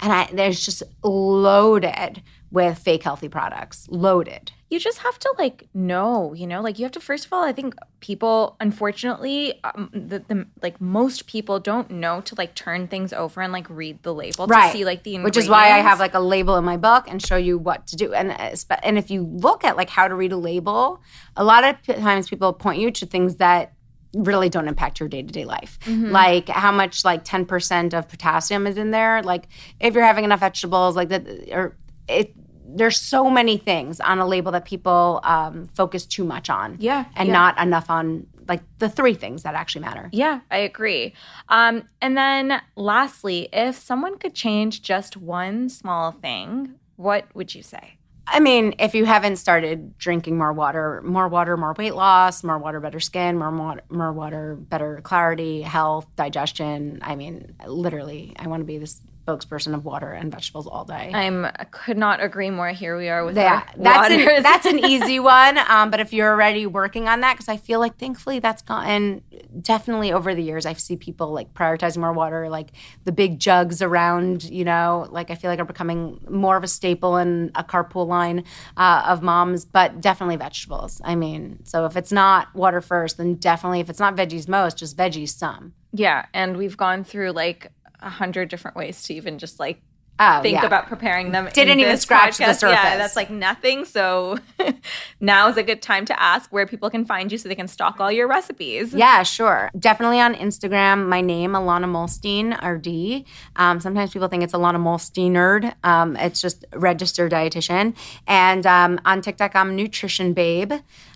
And I, there's just loaded with fake healthy products, loaded. You just have to like know you know? Like you have to first of all i think people unfortunately um, the, the like most people don't know to like turn things over and like read the label to see like the which is why I have like a label in my book and show you what to do. And uh, and if you look at like how to read a label, a lot of times people point you to things that really don't impact your day-to-day life. Mm-hmm. like how much like 10% of potassium is in there. Like if you're having enough vegetables like that or it there's so many things on a label that people um, focus too much on Yeah, and yeah. not enough on like the three things that actually matter Yeah, I agree. Um, and then lastly, if someone could change just one small thing, what would you say? I mean, if you haven't started drinking more water, more water, more weight loss, more water, better skin, more water, more water, better clarity, health, digestion. I mean, literally, I want to be this spokesperson of water and vegetables all day. I'm I could not agree more. Here we are with yeah, our that's waters. an, <laughs> that's an easy <laughs> one. Um, but if you're already working on that, because I feel like thankfully that's gotten definitely over the years. I see people like prioritizing more water, like the big jugs around. You know, like I feel like are becoming more of a staple in a carpool line uh, of moms. But definitely vegetables. I mean, so if it's not water first, then definitely if it's not veggies most, just veggies some. yeah, and we've gone through like a hundred different ways to even just like Oh, think yeah. about preparing them. Didn't even scratch the podcast. Yeah, that's like nothing. So <laughs> now is a good time to ask where people can find you so they can stock all your recipes. Yeah, sure. Definitely on Instagram. My name, Ilana Muhlstein, RD. Um, sometimes people think it's Ilana Muhlstein Nerd. Um, it's just registered dietitian. And um, on TikTok, I'm Nutrition Babe.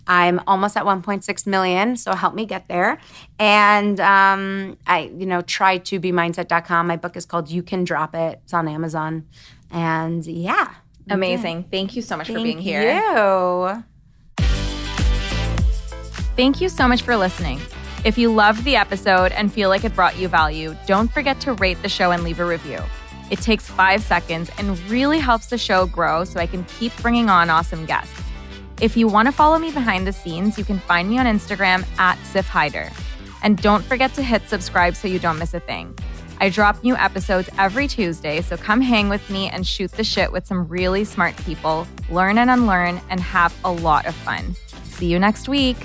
I'm almost at 1.6 million, so help me get there. And um, I, you know, try 2B Mindset.com. My book is called You Can Drop It. It's on Amazon. And yeah. Amazing. Thank you so much for being here. you. Thank you so much for listening. If you loved the episode and feel like it brought you value, don't forget to rate the show and leave a review. It takes five seconds and really helps the show grow so I can keep bringing on awesome guests. If you want to follow me behind the scenes, you can find me on Instagram at Siff Hyder. And don't forget to hit subscribe so you don't miss a thing. I drop new episodes every Tuesday, so come hang with me and shoot the shit with some really smart people, learn and unlearn, and have a lot of fun. See you next week.